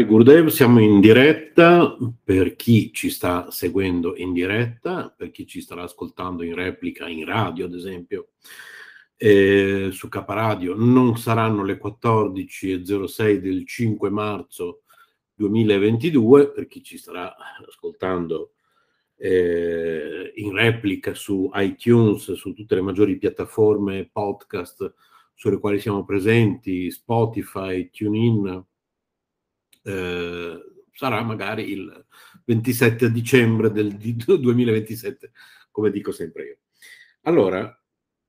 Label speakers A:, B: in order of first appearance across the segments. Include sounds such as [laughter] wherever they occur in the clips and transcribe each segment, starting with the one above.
A: Jai Gurudev, siamo in diretta per chi ci sta seguendo in diretta, per chi ci starà ascoltando in replica in radio, ad esempio, eh, su Caparadio. Non saranno le 14.06 del 5 marzo 2022, per chi ci starà ascoltando eh, in replica su iTunes, su tutte le maggiori piattaforme podcast sulle quali siamo presenti, Spotify, TuneIn eh, sarà magari il 27 dicembre del 2027, [laughs] come dico sempre io. Allora,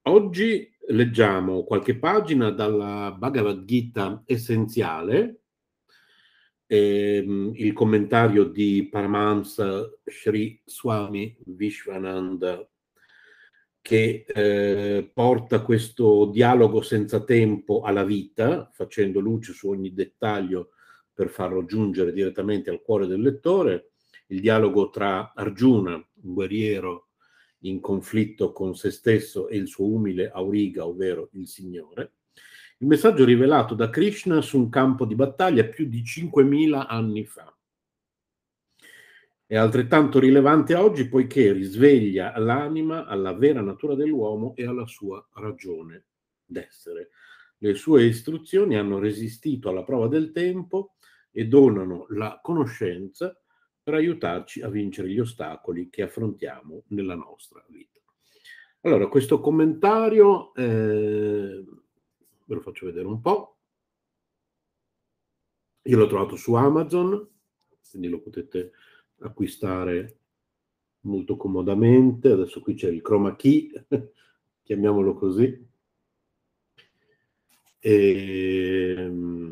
A: oggi leggiamo qualche pagina dalla Bhagavad Gita essenziale, ehm, il commentario di Paramahamsa Sri Swami Vishwananda che eh, porta questo dialogo senza tempo alla vita, facendo luce su ogni dettaglio per farlo giungere direttamente al cuore del lettore, il dialogo tra Arjuna, un guerriero in conflitto con se stesso, e il suo umile auriga, ovvero il Signore, il messaggio rivelato da Krishna su un campo di battaglia più di 5.000 anni fa. È altrettanto rilevante oggi poiché risveglia l'anima alla vera natura dell'uomo e alla sua ragione d'essere. Le sue istruzioni hanno resistito alla prova del tempo e donano la conoscenza per aiutarci a vincere gli ostacoli che affrontiamo nella nostra vita. Allora, questo commentario eh, ve lo faccio vedere un po'. Io l'ho trovato su Amazon, quindi lo potete acquistare molto comodamente. Adesso qui c'è il chroma key, [laughs] chiamiamolo così. E, ehm,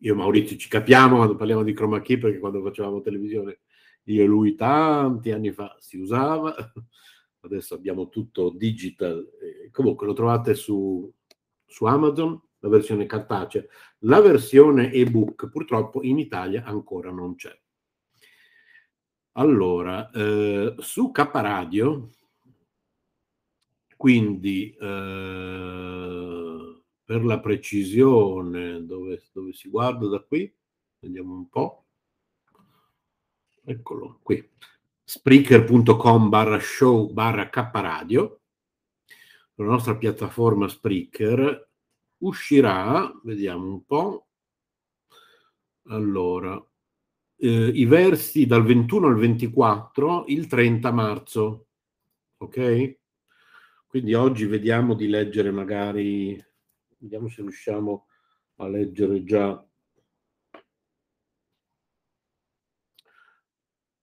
A: io e Maurizio ci capiamo quando parliamo di chroma key perché quando facevamo televisione io e lui tanti anni fa si usava, [laughs] adesso abbiamo tutto digital, comunque lo trovate su, su Amazon, la versione cartacea. La versione ebook purtroppo in Italia ancora non c'è. Allora, eh, su K Radio, quindi eh, per la precisione, dove, dove si guarda da qui, vediamo un po', eccolo qui, spreaker.com barra show barra K Radio, la nostra piattaforma Spreaker, uscirà, vediamo un po', allora, eh, i versi dal 21 al 24 il 30 marzo, ok? Quindi oggi vediamo di leggere magari, vediamo se riusciamo a leggere già,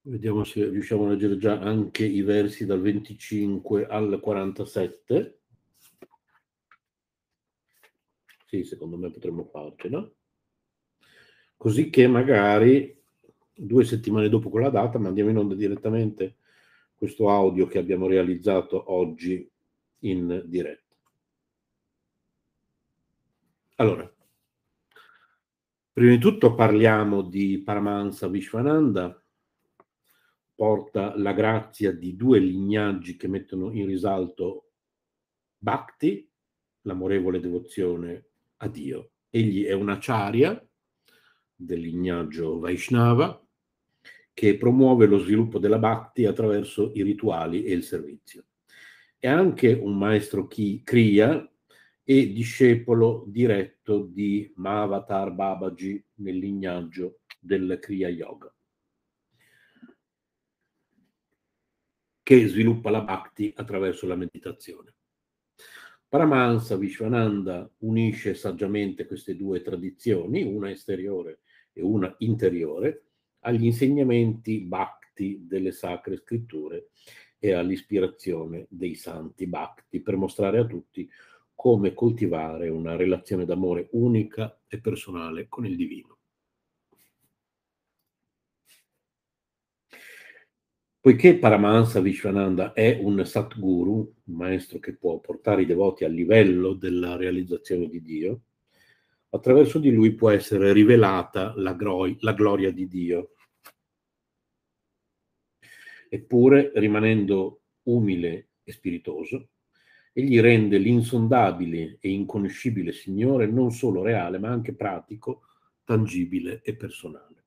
A: vediamo se riusciamo a leggere già anche i versi dal 25 al 47. Sì, secondo me potremmo farcela. Così che magari due settimane dopo quella data mandiamo in onda direttamente questo audio che abbiamo realizzato oggi in diretta. Allora, prima di tutto parliamo di Paramahansa Vishwananda, porta la grazia di due lignaggi che mettono in risalto Bhakti, l'amorevole devozione a Dio. Egli è un acharya del lignaggio Vaishnava che promuove lo sviluppo della Bhakti attraverso i rituali e il servizio è anche un maestro chi, Kriya e discepolo diretto di Mahavatar Babaji nel lignaggio del Kriya Yoga, che sviluppa la Bhakti attraverso la meditazione. Paramahansa Vishwananda unisce saggiamente queste due tradizioni, una esteriore e una interiore, agli insegnamenti Bhakti delle sacre scritture e all'ispirazione dei santi bhakti per mostrare a tutti come coltivare una relazione d'amore unica e personale con il divino. Poiché Paramahansa Vishwananda è un Satguru, un maestro che può portare i devoti al livello della realizzazione di Dio, attraverso di lui può essere rivelata la, gro- la gloria di Dio eppure rimanendo umile e spiritoso, egli rende l'insondabile e inconoscibile Signore non solo reale, ma anche pratico, tangibile e personale.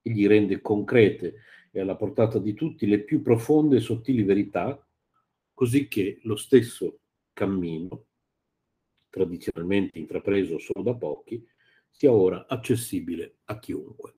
A: Egli rende concrete e alla portata di tutti le più profonde e sottili verità, così che lo stesso cammino, tradizionalmente intrapreso solo da pochi, sia ora accessibile a chiunque.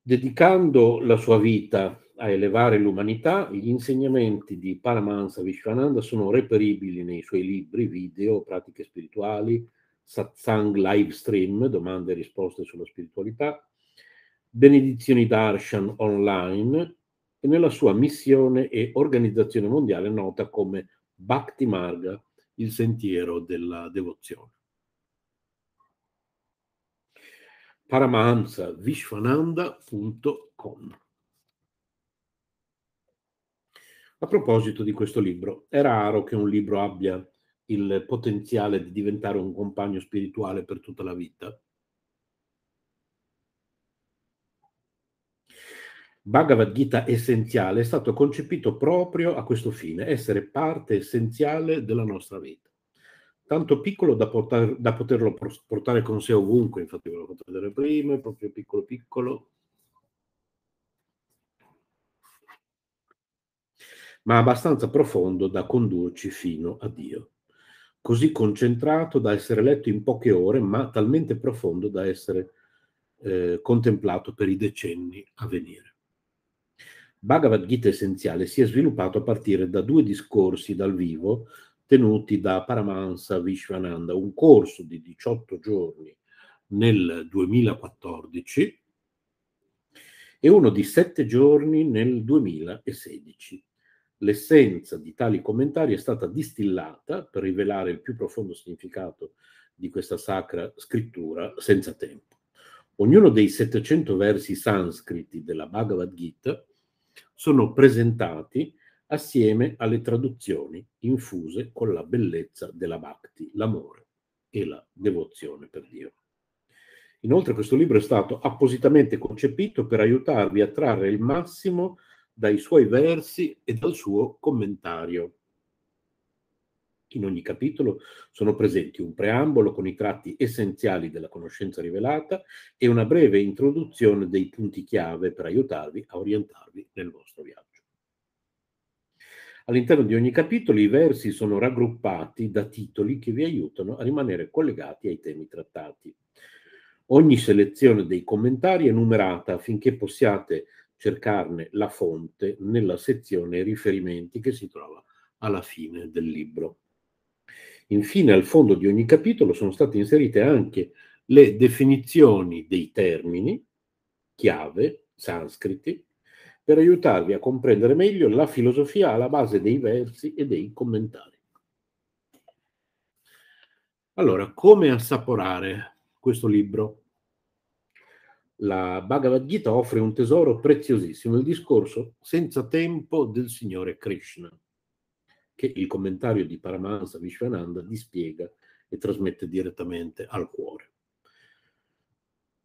A: Dedicando la sua vita a elevare l'umanità, gli insegnamenti di Paramahansa Vishwananda sono reperibili nei suoi libri, video, pratiche spirituali, satsang live stream, domande e risposte sulla spiritualità, benedizioni darshan online e nella sua missione e organizzazione mondiale nota come Bhakti Marga, il sentiero della devozione. paramahansavishwananda.com. A proposito di questo libro, è raro che un libro abbia il potenziale di diventare un compagno spirituale per tutta la vita. Bhagavad Gita essenziale è stato concepito proprio a questo fine, essere parte essenziale della nostra vita tanto piccolo da, portar, da poterlo portare con sé ovunque, infatti ve l'ho fatto vedere prima, proprio piccolo piccolo, ma abbastanza profondo da condurci fino a Dio. Così concentrato da essere letto in poche ore, ma talmente profondo da essere eh, contemplato per i decenni a venire. Bhagavad Gita essenziale si è sviluppato a partire da due discorsi dal vivo tenuti da Paramahansa Vishwananda, un corso di 18 giorni nel 2014 e uno di 7 giorni nel 2016. L'essenza di tali commentari è stata distillata per rivelare il più profondo significato di questa sacra scrittura senza tempo. Ognuno dei 700 versi sanscriti della Bhagavad Gita sono presentati assieme alle traduzioni infuse con la bellezza della bhakti, l'amore e la devozione per Dio. Inoltre questo libro è stato appositamente concepito per aiutarvi a trarre il massimo dai suoi versi e dal suo commentario. In ogni capitolo sono presenti un preambolo con i tratti essenziali della conoscenza rivelata e una breve introduzione dei punti chiave per aiutarvi a orientarvi nel vostro viaggio. All'interno di ogni capitolo i versi sono raggruppati da titoli che vi aiutano a rimanere collegati ai temi trattati. Ogni selezione dei commentari è numerata affinché possiate cercarne la fonte nella sezione riferimenti che si trova alla fine del libro. Infine, al fondo di ogni capitolo sono state inserite anche le definizioni dei termini, chiave, sanscriti, per aiutarvi a comprendere meglio la filosofia alla base dei versi e dei commentari. Allora, come assaporare questo libro? La Bhagavad Gita offre un tesoro preziosissimo, il discorso senza tempo del Signore Krishna, che il commentario di Paramahansa Vishwananda dispiega e trasmette direttamente al cuore.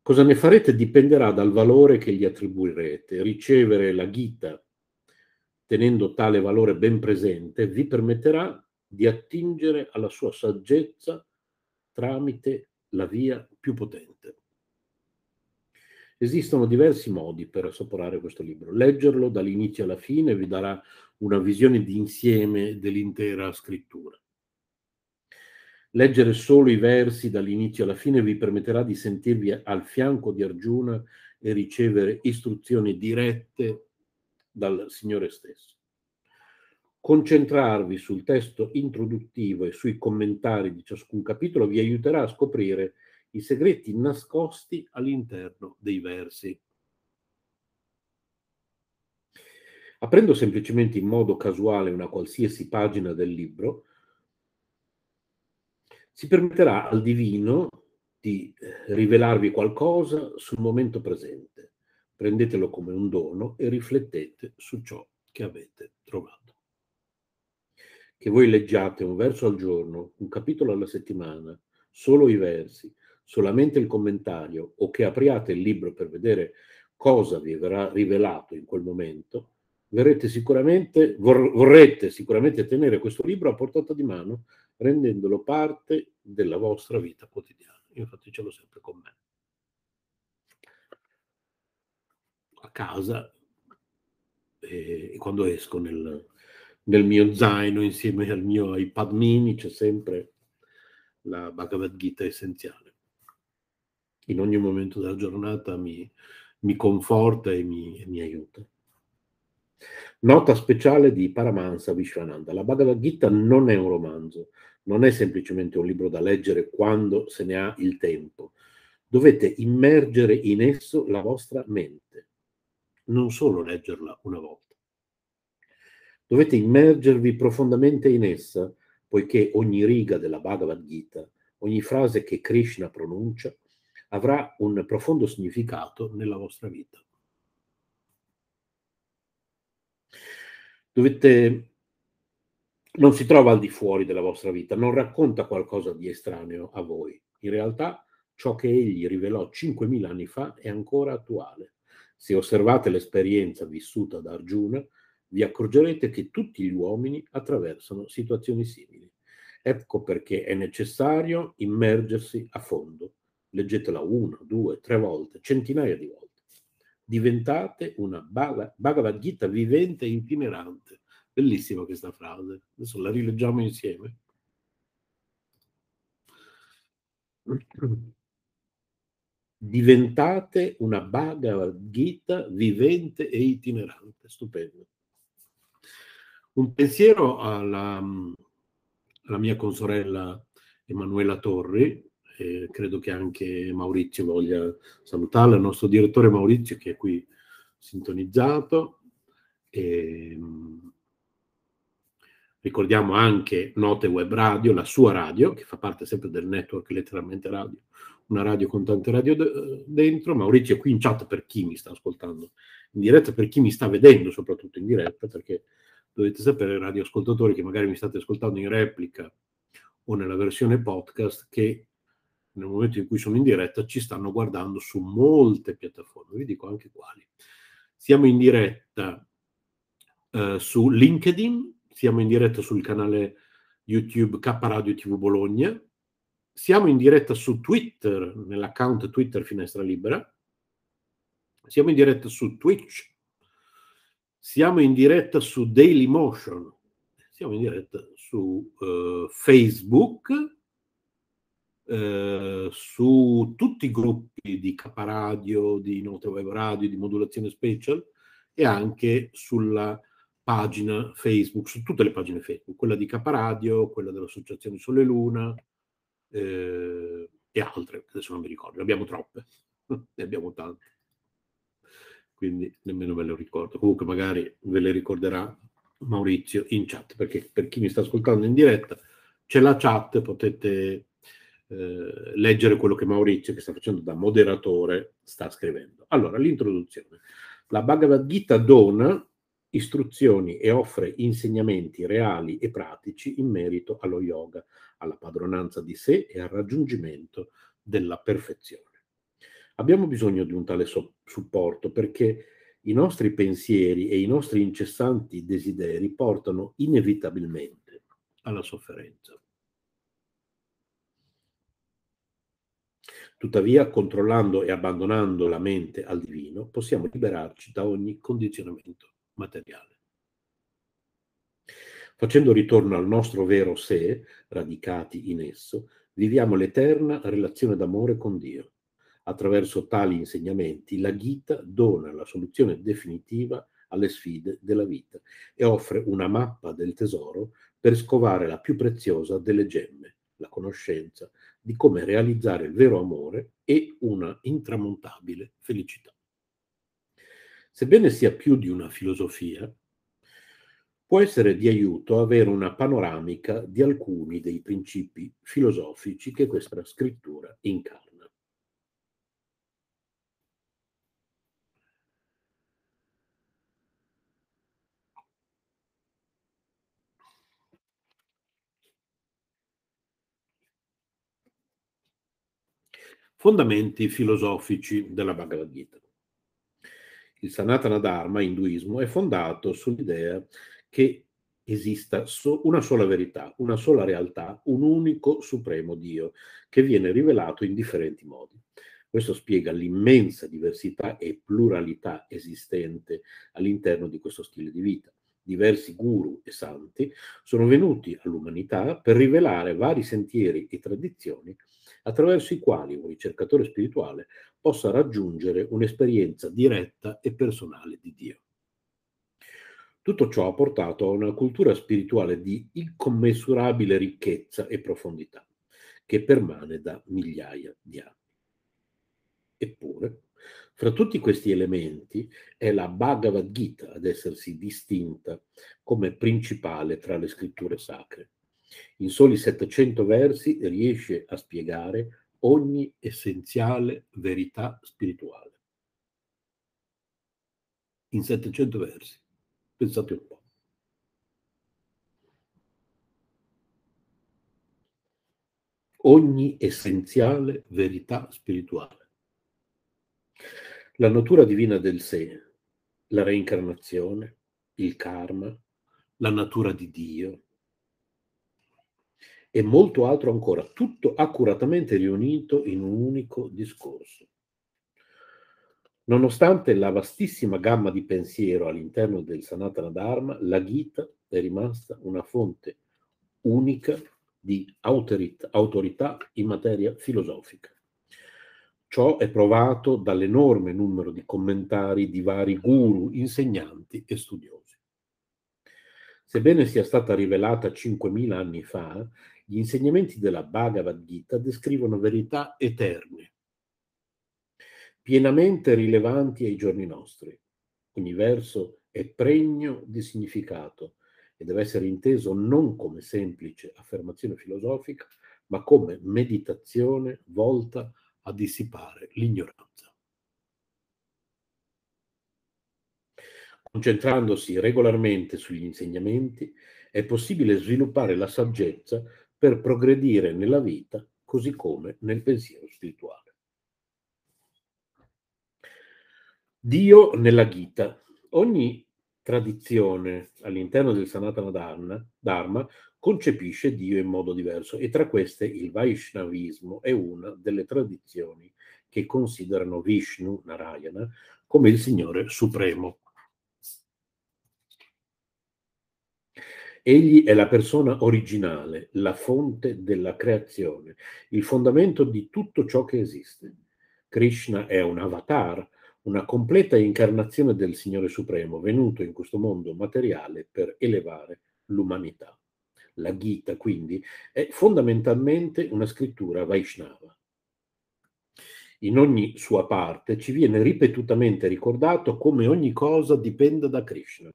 A: Cosa ne farete dipenderà dal valore che gli attribuirete. Ricevere la Gita tenendo tale valore ben presente vi permetterà di attingere alla sua saggezza tramite la via più potente. Esistono diversi modi per assaporare questo libro. Leggerlo dall'inizio alla fine vi darà una visione d'insieme dell'intera scrittura. Leggere solo i versi dall'inizio alla fine vi permetterà di sentirvi al fianco di Arjuna e ricevere istruzioni dirette dal Signore stesso. Concentrarvi sul testo introduttivo e sui commentari di ciascun capitolo vi aiuterà a scoprire i segreti nascosti all'interno dei versi. Aprendo semplicemente in modo casuale una qualsiasi pagina del libro, si permetterà al divino di eh, rivelarvi qualcosa sul momento presente. Prendetelo come un dono e riflettete su ciò che avete trovato che voi leggiate un verso al giorno, un capitolo alla settimana, solo i versi, solamente il commentario o che apriate il libro per vedere cosa vi verrà rivelato in quel momento, verrete sicuramente, vor, vorrete sicuramente tenere questo libro a portata di mano, rendendolo parte della vostra vita quotidiana. Io infatti ce l'ho sempre con me. A casa e quando esco nel, nel mio zaino insieme al mio iPad mini c'è sempre la Bhagavad Gita essenziale. In ogni momento della giornata mi, mi conforta e mi, mi, aiuta. Nota speciale di Paramahansa Vishwananda. La Bhagavad Gita non è un romanzo, non è semplicemente un libro da leggere quando se ne ha il tempo. Dovete immergere in esso la vostra mente, non solo leggerla una volta. Dovete immergervi profondamente in essa, poiché ogni riga della Bhagavad Gita, ogni frase che Krishna pronuncia, avrà un profondo significato nella vostra vita. Dovete non si trova al di fuori della vostra vita, non racconta qualcosa di estraneo a voi. In realtà ciò che egli rivelò 5.000 anni fa è ancora attuale. Se osservate l'esperienza vissuta da Arjuna, vi accorgerete che tutti gli uomini attraversano situazioni simili. Ecco perché è necessario immergersi a fondo. Leggetela una, due, tre volte, centinaia di volte. Diventate una Bhagavad Gita vivente e itinerante. Bellissima questa frase. Adesso la rileggiamo insieme. Diventate una Bhagavad Gita vivente e itinerante. Stupendo. Un pensiero alla, alla mia consorella Emanuela Torri, eh, credo che anche Maurizio voglia salutarla, il nostro direttore Maurizio che è qui sintonizzato. E, ricordiamo anche Note Web Radio, la sua radio, che fa parte sempre del network letteralmente radio, una radio con tante radio de- dentro. Maurizio è qui in chat per chi mi sta ascoltando in diretta, per chi mi sta vedendo soprattutto in diretta, perché dovete sapere, radioascoltatori, che magari mi state ascoltando in replica o nella versione podcast, che nel momento in cui sono in diretta ci stanno guardando su molte piattaforme, vi dico anche quali. Siamo in diretta eh, su LinkedIn, siamo in diretta sul canale YouTube K Radio TV Bologna, siamo in diretta su Twitter, nell'account Twitter Finestra Libera, siamo in diretta su Twitch, siamo in diretta su Dailymotion, siamo in diretta su uh, Facebook, uh, su tutti i gruppi di K Radio, di Note Web Radio, di Modulazione Special, e anche sulla pagina Facebook, su tutte le pagine Facebook, quella di Caparadio, quella dell'Associazione Sole Luna eh, e altre, adesso non mi ricordo, ne abbiamo troppe, [laughs] ne abbiamo tante, quindi nemmeno me le ricordo. Comunque magari ve le ricorderà Maurizio in chat, perché per chi mi sta ascoltando in diretta c'è la chat, potete eh, leggere quello che Maurizio, che sta facendo da moderatore, sta scrivendo. Allora, l'introduzione. La Bhagavad Gita dona istruzioni e offre insegnamenti reali e pratici in merito allo yoga, alla padronanza di sé e al raggiungimento della perfezione. Abbiamo bisogno di un tale so- supporto perché i nostri pensieri e i nostri incessanti desideri portano inevitabilmente alla sofferenza. Tuttavia, controllando e abbandonando la mente al divino, possiamo liberarci da ogni condizionamento materiale. Facendo ritorno al nostro vero sé, radicati in esso, viviamo l'eterna relazione d'amore con Dio. Attraverso tali insegnamenti, la Gita dona la soluzione definitiva alle sfide della vita e offre una mappa del tesoro per scovare la più preziosa delle gemme, la conoscenza di come realizzare il vero amore e una intramontabile felicità. Sebbene sia più di una filosofia, può essere di aiuto avere una panoramica di alcuni dei principi filosofici che questa scrittura incarna. Fondamenti filosofici della Bhagavad Gita. Il Sanatana Dharma, induismo, è fondato sull'idea che esista una sola verità, una sola realtà, un unico supremo Dio, che viene rivelato in differenti modi. Questo spiega l'immensa diversità e pluralità esistente all'interno di questo stile di vita. Diversi guru e santi sono venuti all'umanità per rivelare vari sentieri e tradizioni attraverso i quali un ricercatore spirituale possa raggiungere un'esperienza diretta e personale di Dio. Tutto ciò ha portato a una cultura spirituale di incommensurabile ricchezza e profondità, che permane da migliaia di anni. Eppure, fra tutti questi elementi è la Bhagavad Gita ad essersi distinta come principale tra le scritture sacre in soli 700 versi riesce a spiegare ogni essenziale verità spirituale. In 700 versi. Pensate un po'. Ogni essenziale verità spirituale. La natura divina del sé, la reincarnazione, il karma, la natura di Dio, e molto altro ancora, tutto accuratamente riunito in un unico discorso. Nonostante la vastissima gamma di pensiero all'interno del Sanatana Dharma, la Gita è rimasta una fonte unica di autorità, in materia filosofica. Ciò è provato dall'enorme numero di commentari di vari guru, insegnanti e studiosi. Sebbene sia stata rivelata 5.000 anni fa, gli insegnamenti della Bhagavad Gita descrivono verità eterne, pienamente rilevanti ai giorni nostri. Ogni verso è pregno di significato e deve essere inteso non come semplice affermazione filosofica, ma come meditazione volta a dissipare l'ignoranza. Concentrandosi regolarmente sugli insegnamenti, è possibile sviluppare la saggezza per progredire nella vita così come nel pensiero spirituale. Dio nella Gita. Ogni tradizione all'interno del Sanatana Dharma, Dharma concepisce Dio in modo diverso e tra queste il Vaishnavismo è una delle tradizioni che considerano Vishnu Narayana come il Signore Supremo. Egli è la persona originale, la fonte della creazione, il fondamento di tutto ciò che esiste. Krishna è un avatar, una completa incarnazione del Signore Supremo, venuto in questo mondo materiale per elevare l'umanità. La Gita, quindi, è fondamentalmente una scrittura Vaishnava. In ogni sua parte ci viene ripetutamente ricordato come ogni cosa dipenda da Krishna,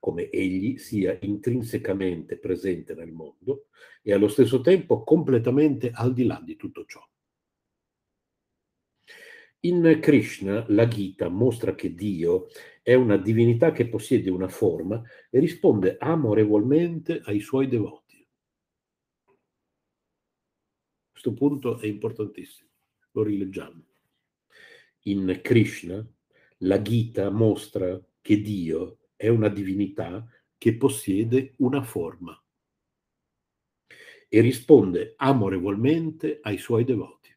A: come egli sia intrinsecamente presente nel mondo e allo stesso tempo completamente al di là di tutto ciò. In Krishna la Gita mostra che Dio è una divinità che possiede una forma e risponde amorevolmente ai suoi devoti. Questo punto è importantissimo, lo rileggiamo. In Krishna la Gita mostra che Dio è una divinità che possiede una forma e risponde amorevolmente ai suoi devoti.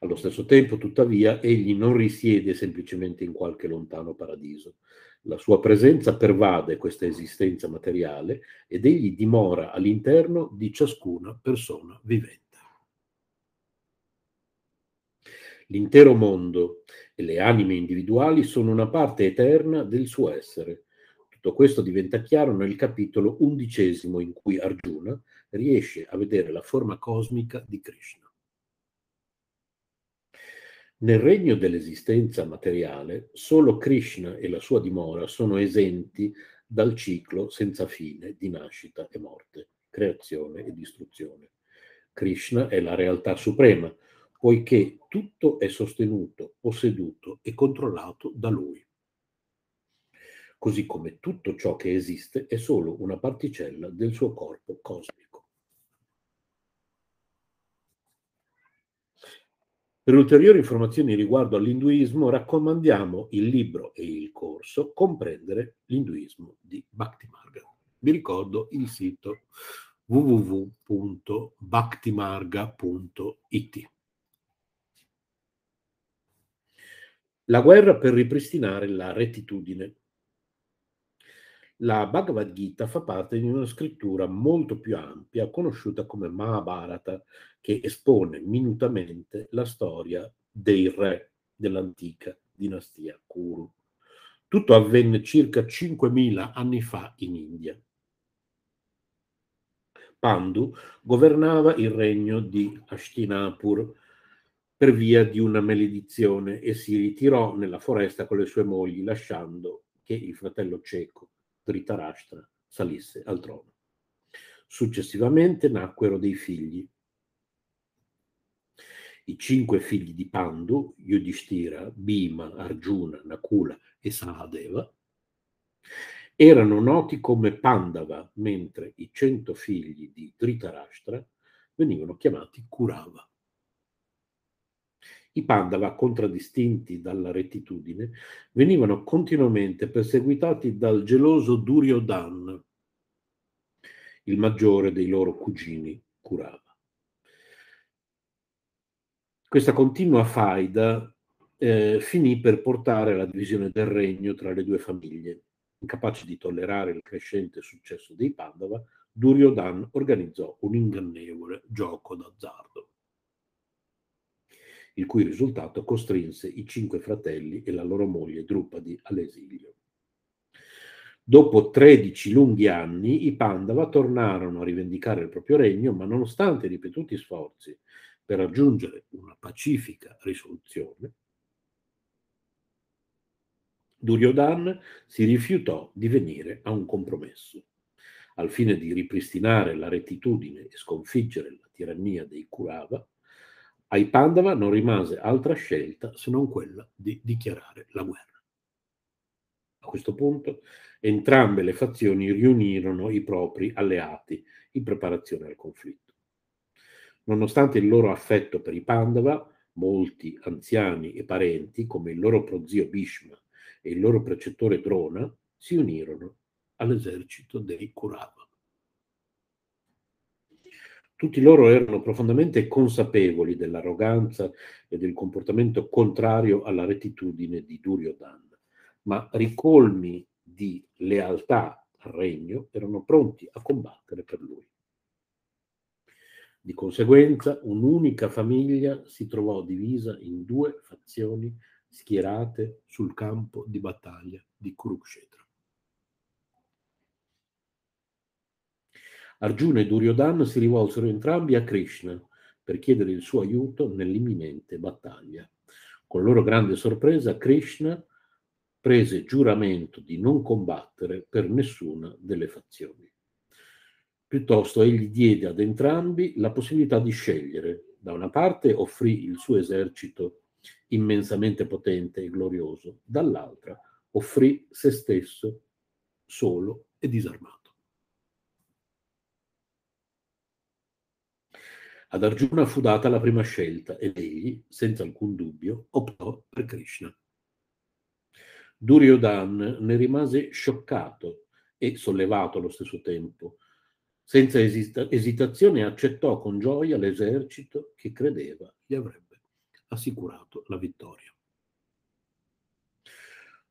A: Allo stesso tempo, tuttavia, egli non risiede semplicemente in qualche lontano paradiso. La sua presenza pervade questa esistenza materiale ed egli dimora all'interno di ciascuna persona vivente. L'intero mondo e le anime individuali sono una parte eterna del suo essere. Tutto questo diventa chiaro nel capitolo undicesimo in cui Arjuna riesce a vedere la forma cosmica di Krishna. Nel regno dell'esistenza materiale, solo Krishna e la sua dimora sono esenti dal ciclo senza fine di nascita e morte, creazione e distruzione. Krishna è la realtà suprema, poiché tutto è sostenuto, posseduto e controllato da lui. Così come tutto ciò che esiste è solo una particella del suo corpo cosmico. Per ulteriori informazioni riguardo all'induismo raccomandiamo il libro e il corso Comprendere l'induismo di Bhakti Marga. Vi ricordo il sito www.bhaktimarga.it. La guerra per ripristinare la rettitudine. La Bhagavad Gita fa parte di una scrittura molto più ampia, conosciuta come Mahabharata, che espone minutamente la storia dei re dell'antica dinastia Kuru. Tutto avvenne circa 5.000 anni fa in India. Pandu governava il regno di Ashtinapur per via di una maledizione e si ritirò nella foresta con le sue mogli, lasciando che il fratello cieco Dhritarashtra salisse al trono. Successivamente nacquero dei figli. I cinque figli di Pandu, Yudhishthira, Bhima, Arjuna, Nakula e Sahadeva, erano noti come Pandava, mentre i cento figli di Dhritarashtra venivano chiamati Kurava. I Pandava, contraddistinti dalla rettitudine, venivano continuamente perseguitati dal geloso Duryodhan, il maggiore dei loro cugini Kurava. Questa continua faida eh, finì per portare alla divisione del regno tra le due famiglie. Incapace di tollerare il crescente successo dei Pandava, Duryodhan organizzò un ingannevole gioco d'azzardo il cui risultato costrinse i cinque fratelli e la loro moglie Drupadi all'esilio. Dopo 13 lunghi anni i Pandava tornarono a rivendicare il proprio regno, ma nonostante i ripetuti sforzi per raggiungere una pacifica risoluzione, Duryodhan si rifiutò di venire a un compromesso. Al fine di ripristinare la rettitudine e sconfiggere la tirannia dei Kurava, ai Pandava non rimase altra scelta se non quella di dichiarare la guerra. A questo punto entrambe le fazioni riunirono i propri alleati in preparazione al conflitto. Nonostante il loro affetto per i Pandava, molti anziani e parenti, come il loro prozio Bhishma e il loro precettore Drona, si unirono all'esercito dei Kurava. Tutti loro erano profondamente consapevoli dell'arroganza e del comportamento contrario alla rettitudine di Duryodhan, ma ricolmi di lealtà al regno erano pronti a combattere per lui. Di conseguenza, un'unica famiglia si trovò divisa in due fazioni schierate sul campo di battaglia di Kurukshetra. Arjuna e Duryodhana si rivolsero entrambi a Krishna per chiedere il suo aiuto nell'imminente battaglia. Con loro grande sorpresa, Krishna prese giuramento di non combattere per nessuna delle fazioni. Piuttosto egli diede ad entrambi la possibilità di scegliere. Da una parte offrì il suo esercito immensamente potente e glorioso, dall'altra offrì se stesso solo e disarmato. Ad Arjuna fu data la prima scelta ed egli, senza alcun dubbio, optò per Krishna. Duryodhan ne rimase scioccato e sollevato allo stesso tempo. Senza esita- esitazione accettò con gioia l'esercito che credeva gli avrebbe assicurato la vittoria.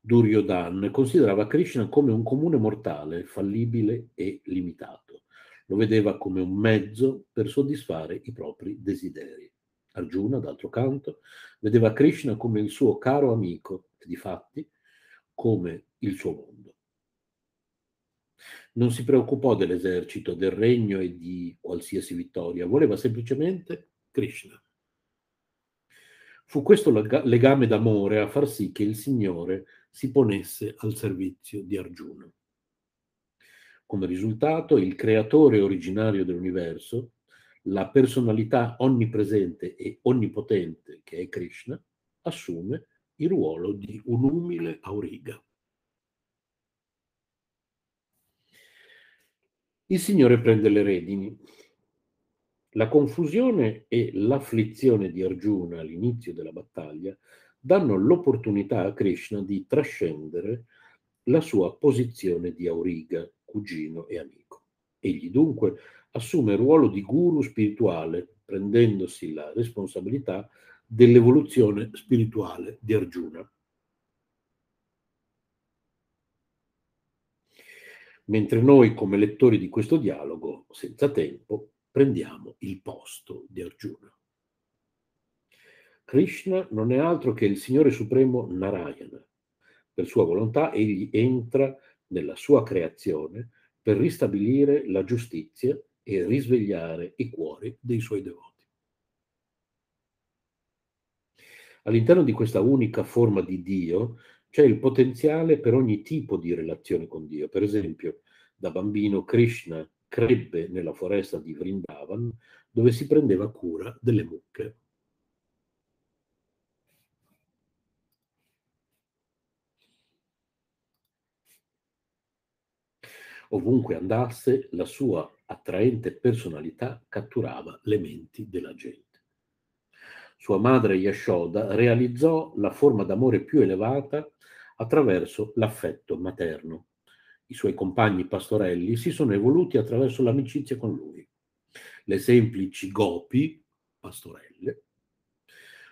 A: Duryodhan considerava Krishna come un comune mortale, fallibile e limitato lo vedeva come un mezzo per soddisfare i propri desideri. Arjuna, d'altro canto, vedeva Krishna come il suo caro amico e di fatti come il suo mondo. Non si preoccupò dell'esercito, del regno e di qualsiasi vittoria, voleva semplicemente Krishna. Fu questo legame d'amore a far sì che il Signore si ponesse al servizio di Arjuna. Come risultato, il creatore originario dell'universo, la personalità onnipresente e onnipotente che è Krishna, assume il ruolo di un umile auriga. Il Signore prende le redini. La confusione e l'afflizione di Arjuna all'inizio della battaglia danno l'opportunità a Krishna di trascendere la sua posizione di auriga, cugino e amico. Egli dunque assume il ruolo di guru spirituale, prendendosi la responsabilità dell'evoluzione spirituale di Arjuna. Mentre noi, come lettori di questo dialogo, senza tempo, prendiamo il posto di Arjuna. Krishna non è altro che il Signore Supremo Narayana. Per sua volontà egli entra nella sua creazione per ristabilire la giustizia e risvegliare i cuori dei suoi devoti. All'interno di questa unica forma di Dio c'è il potenziale per ogni tipo di relazione con Dio. Per esempio, da bambino Krishna crebbe nella foresta di Vrindavan dove si prendeva cura delle mucche. Ovunque andasse, la sua attraente personalità catturava le menti della gente. Sua madre Yashoda realizzò la forma d'amore più elevata attraverso l'affetto materno. I suoi compagni pastorelli si sono evoluti attraverso l'amicizia con lui. Le semplici gopi, pastorelle,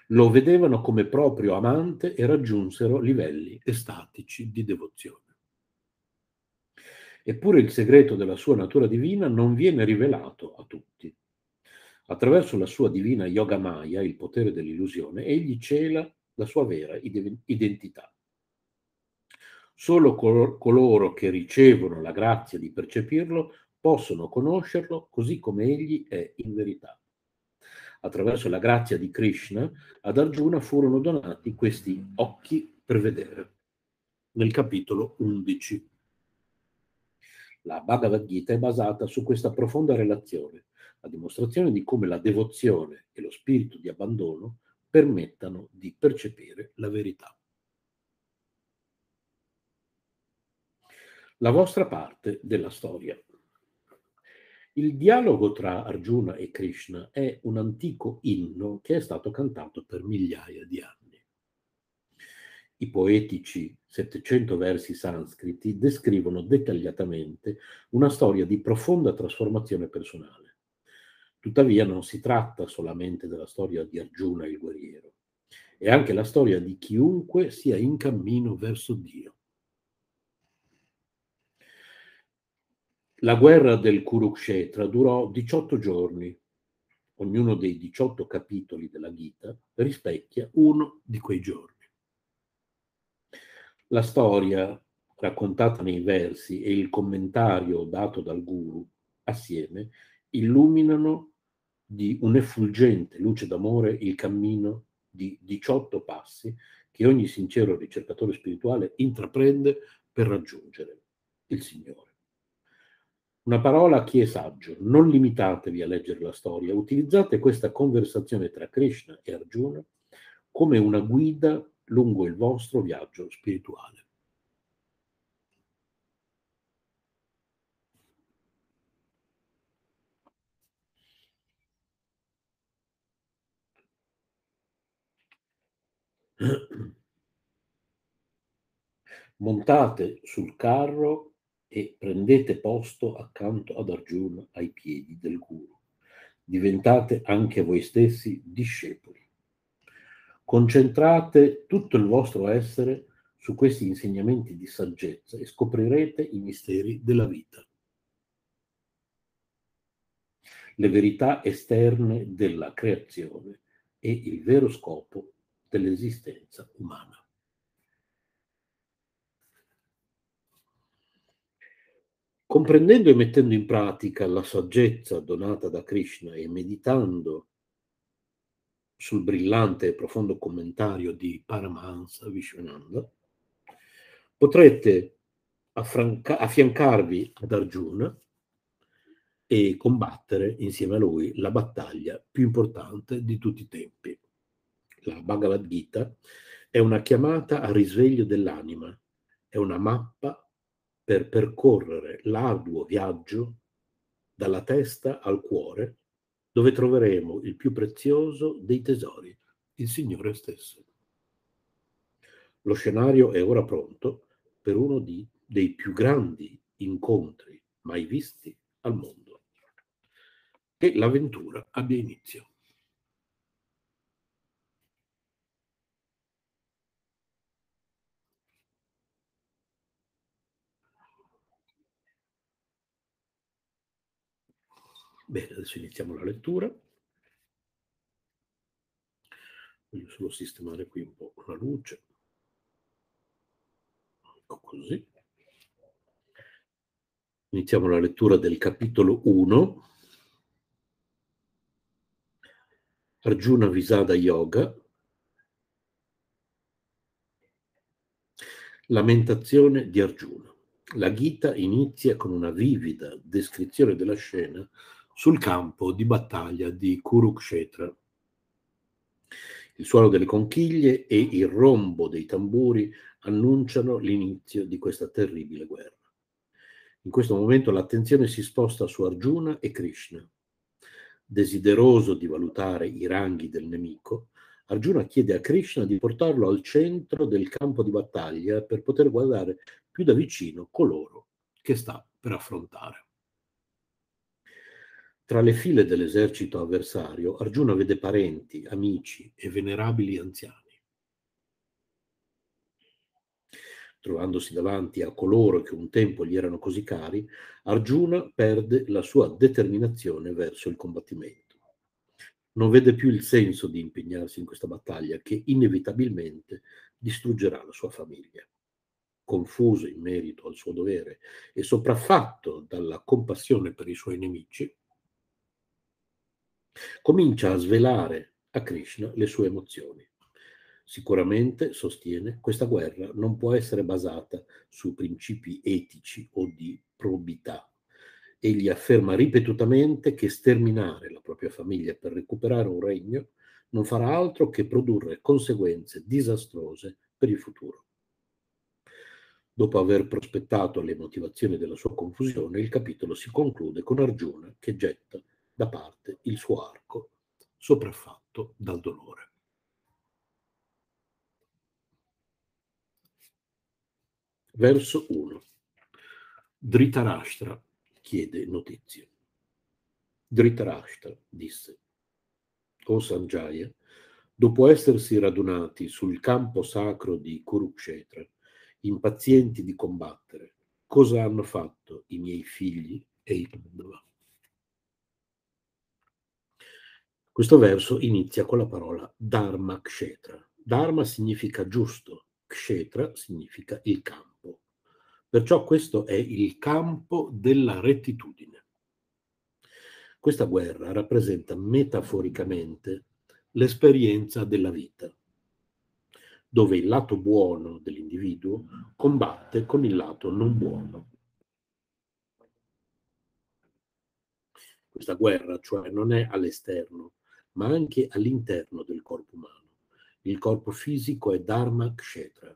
A: lo vedevano come proprio amante e raggiunsero livelli estatici di devozione. Eppure il segreto della sua natura divina non viene rivelato a tutti. Attraverso la sua divina Yoga Maya, il potere dell'illusione, egli cela la sua vera identità. Solo coloro che ricevono la grazia di percepirlo possono conoscerlo così come egli è in verità. Attraverso la grazia di Krishna, ad Arjuna furono donati questi occhi per vedere. Nel capitolo 11 la Bhagavad Gita è basata su questa profonda relazione, a dimostrazione di come la devozione e lo spirito di abbandono permettano di percepire la verità. La vostra parte della storia. Il dialogo tra Arjuna e Krishna è un antico inno che è stato cantato per migliaia di anni. I poetici 700 versi sanscriti descrivono dettagliatamente una storia di profonda trasformazione personale. Tuttavia non si tratta solamente della storia di Arjuna il guerriero, è anche la storia di chiunque sia in cammino verso Dio. La guerra del Kurukshetra durò 18 giorni, ognuno dei 18 capitoli della Gita, rispecchia uno di quei giorni. La storia raccontata nei versi e il commentario dato dal guru assieme illuminano di un'effulgente luce d'amore il cammino di 18 passi che ogni sincero ricercatore spirituale intraprende per raggiungere il Signore. Una parola a chi è saggio, non limitatevi a leggere la storia, utilizzate questa conversazione tra Krishna e Arjuna come una guida lungo il vostro viaggio spirituale. [clears throat] Montate sul carro e prendete posto accanto ad Arjuna ai piedi del guru. Diventate anche voi stessi discepoli. Concentrate tutto il vostro essere su questi insegnamenti di saggezza e scoprirete i misteri della vita. Le verità esterne della creazione e il vero scopo dell'esistenza umana. Comprendendo e mettendo in pratica la saggezza donata da Krishna e meditando sul brillante e profondo commentario di Paramahansa Vishwananda, potrete affranca- affiancarvi ad Arjuna e combattere insieme a lui la battaglia più importante di tutti i tempi. La Bhagavad Gita è una chiamata al risveglio dell'anima, è una mappa per percorrere l'arduo viaggio dalla testa al cuore dove troveremo il più prezioso dei tesori, il Signore stesso. Lo scenario è ora pronto per uno di, dei più grandi incontri mai visti al mondo. Che l'avventura abbia inizio. Bene, adesso iniziamo la lettura. Voglio solo sistemare qui un po' la luce. Ecco così. Iniziamo la lettura del capitolo 1. Arjuna Visada Yoga. Lamentazione di Arjuna. La Gita inizia con una vivida descrizione della scena sul campo di battaglia di Kurukshetra. Il suono delle conchiglie e il rombo dei tamburi annunciano l'inizio di questa terribile guerra. In questo momento l'attenzione si sposta su Arjuna e Krishna. Desideroso di valutare i ranghi del nemico, Arjuna chiede a Krishna di portarlo al centro del campo di battaglia per poter guardare più da vicino coloro che sta per affrontare. Tra le file dell'esercito avversario, Arjuna vede parenti, amici e venerabili anziani. Trovandosi davanti a coloro che un tempo gli erano così cari, Arjuna perde la sua determinazione verso il combattimento. Non vede più il senso di impegnarsi in questa battaglia che inevitabilmente distruggerà la sua famiglia. Confuso in merito al suo dovere e sopraffatto dalla compassione per i suoi nemici, Comincia a svelare a Krishna le sue emozioni. Sicuramente, sostiene, questa guerra non può essere basata su principi etici o di probità. Egli afferma ripetutamente che sterminare la propria famiglia per recuperare un regno non farà altro che produrre conseguenze disastrose per il futuro. Dopo aver prospettato le motivazioni della sua confusione, il capitolo si conclude con Arjuna che getta da parte il suo arco, sopraffatto dal dolore. Verso 1. Dhritarashtra chiede notizie. Dhritarashtra disse, O Sanjaya, dopo essersi radunati sul campo sacro di Kurukshetra, impazienti di combattere, cosa hanno fatto i miei figli e i Pandava? Questo verso inizia con la parola Dharma Kshetra. Dharma significa giusto, Kshetra significa il campo. Perciò questo è il campo della rettitudine. Questa guerra rappresenta metaforicamente l'esperienza della vita, dove il lato buono dell'individuo combatte con il lato non buono. Questa guerra, cioè, non è all'esterno, ma anche all'interno del corpo umano. Il corpo fisico è Dharma Kshetra.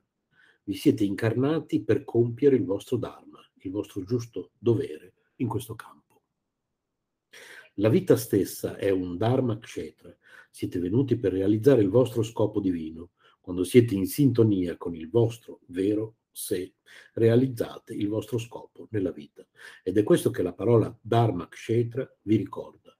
A: Vi siete incarnati per compiere il vostro Dharma, il vostro giusto dovere in questo campo. La vita stessa è un Dharma Kshetra. Siete venuti per realizzare il vostro scopo divino. Quando siete in sintonia con il vostro vero sé, realizzate il vostro scopo nella vita. Ed è questo che la parola Dharma Kshetra vi ricorda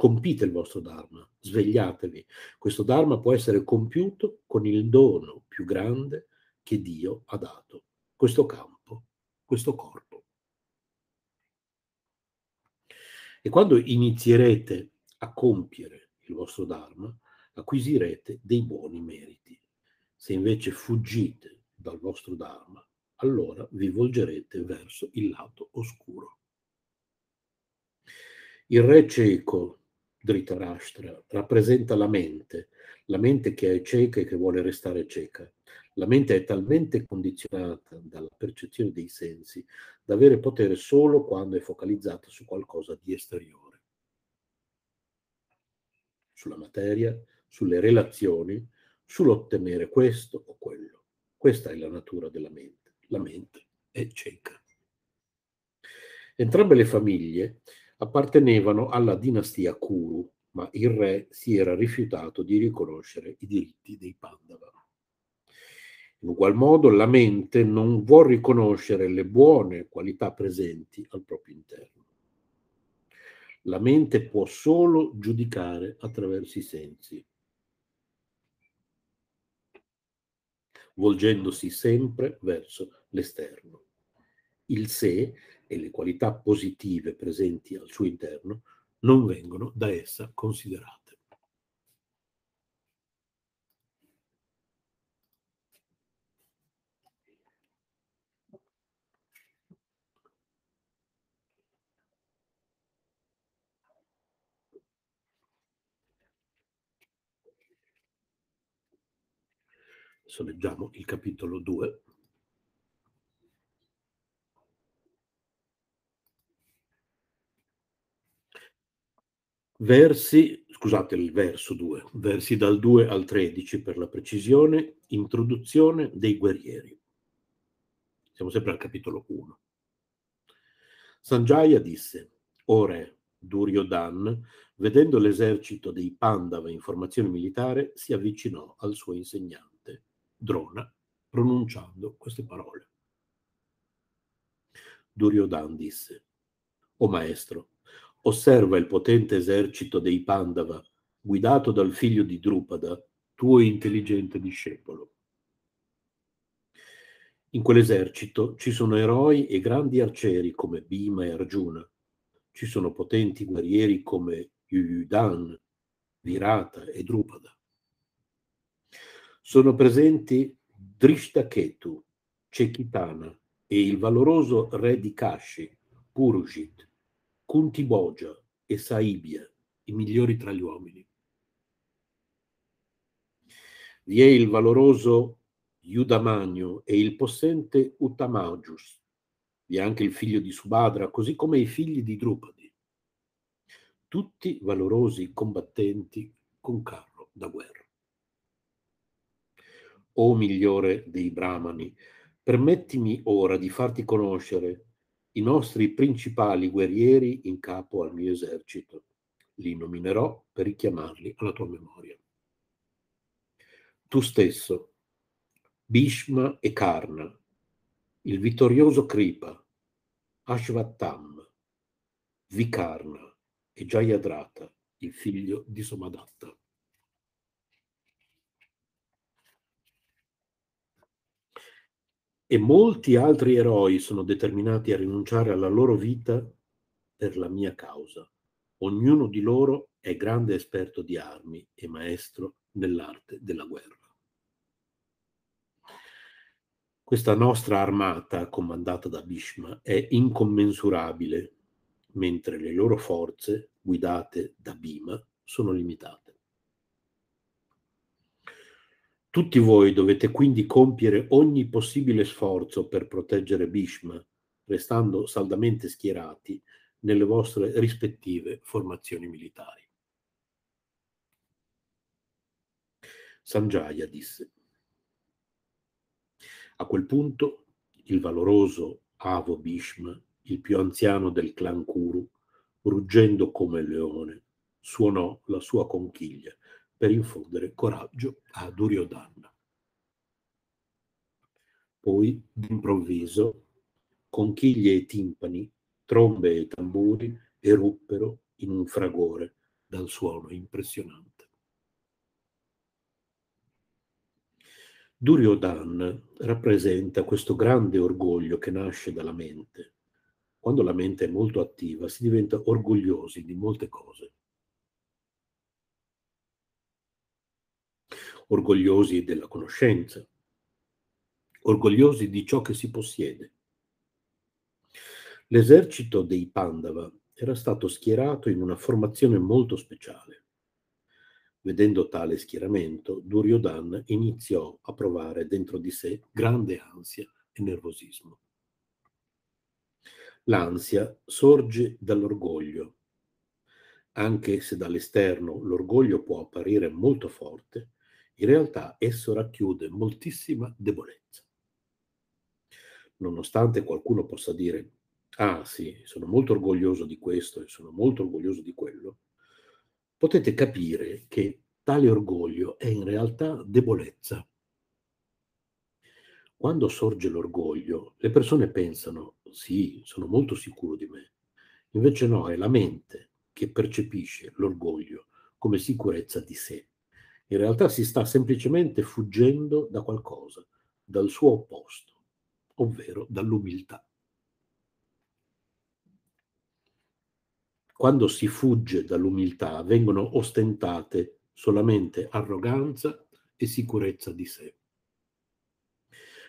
A: compite il vostro Dharma, svegliatevi. Questo Dharma può essere compiuto con il dono più grande che Dio ha dato, questo campo, questo corpo. E quando inizierete a compiere il vostro Dharma, acquisirete dei buoni meriti. Se invece fuggite dal vostro Dharma, allora vi volgerete verso il lato oscuro. Il re cieco Dhritarashtra rappresenta la mente, la mente che è cieca e che vuole restare cieca. La mente è talmente condizionata dalla percezione dei sensi da avere potere solo quando è focalizzata su qualcosa di esteriore, sulla materia, sulle relazioni, sull'ottenere questo o quello. Questa è la natura della mente. La mente è cieca. Entrambe le famiglie appartenevano alla dinastia Kuru, ma il re si era rifiutato di riconoscere i diritti dei Pandava. In ugual modo la mente non vuol riconoscere le buone qualità presenti al proprio interno. La mente può solo giudicare attraverso i sensi, volgendosi sempre verso l'esterno. Il sé e le qualità positive presenti al suo interno non vengono da essa considerate. Adesso leggiamo il capitolo 2. Versi, scusate il verso 2, versi dal 2 al 13 per la precisione, introduzione dei guerrieri. Siamo sempre al capitolo 1. Sanjaya disse, O re, Duryodhan, vedendo l'esercito dei Pandava in formazione militare, si avvicinò al suo insegnante, Drona, pronunciando queste parole. Duryodhan disse, O maestro, Osserva il potente esercito dei Pandava, guidato dal figlio di Drupada, tuo intelligente discepolo. In quell'esercito ci sono eroi e grandi arcieri come Bhima e Arjuna. Ci sono potenti guerrieri come Yuyudan, Virata e Drupada. Sono presenti Drishtaketu, Cekitana e il valoroso re di Kashi, Purujit, Kunti Bogia e Saibia, i migliori tra gli uomini. Vi è il valoroso Yudamagno e il possente Uttamagius. Vi è anche il figlio di Subhadra, così come i figli di Drupadi. Tutti valorosi combattenti con carro da guerra. O migliore dei Brahmani, permettimi ora di farti conoscere i nostri principali guerrieri in capo al mio esercito. Li nominerò per richiamarli alla tua memoria. Tu stesso, Bhishma e Karna, il vittorioso Kripa, Ashvatam, Vikarna e Jayadrata, il figlio di Somadatta. E molti altri eroi sono determinati a rinunciare alla loro vita per la mia causa. Ognuno di loro è grande esperto di armi e maestro nell'arte della guerra. Questa nostra armata, comandata da Bhishma, è incommensurabile, mentre le loro forze, guidate da Bhima, sono limitate. Tutti voi dovete quindi compiere ogni possibile sforzo per proteggere Bhishma, restando saldamente schierati nelle vostre rispettive formazioni militari. Sanjaya disse. A quel punto il valoroso Avo Bhishma, il più anziano del clan Kuru, ruggendo come leone, suonò la sua conchiglia per infondere coraggio a Duryodhana. Poi, d'improvviso, conchiglie e timpani, trombe e tamburi eruppero in un fragore dal suono impressionante. Duryodhan rappresenta questo grande orgoglio che nasce dalla mente. Quando la mente è molto attiva si diventa orgogliosi di molte cose. Orgogliosi della conoscenza, orgogliosi di ciò che si possiede. L'esercito dei Pandava era stato schierato in una formazione molto speciale. Vedendo tale schieramento, Duryodhana iniziò a provare dentro di sé grande ansia e nervosismo. L'ansia sorge dall'orgoglio. Anche se dall'esterno l'orgoglio può apparire molto forte, in realtà esso racchiude moltissima debolezza. Nonostante qualcuno possa dire, ah sì, sono molto orgoglioso di questo e sono molto orgoglioso di quello, potete capire che tale orgoglio è in realtà debolezza. Quando sorge l'orgoglio, le persone pensano, sì, sono molto sicuro di me. Invece no, è la mente che percepisce l'orgoglio come sicurezza di sé. In realtà si sta semplicemente fuggendo da qualcosa, dal suo opposto, ovvero dall'umiltà. Quando si fugge dall'umiltà vengono ostentate solamente arroganza e sicurezza di sé.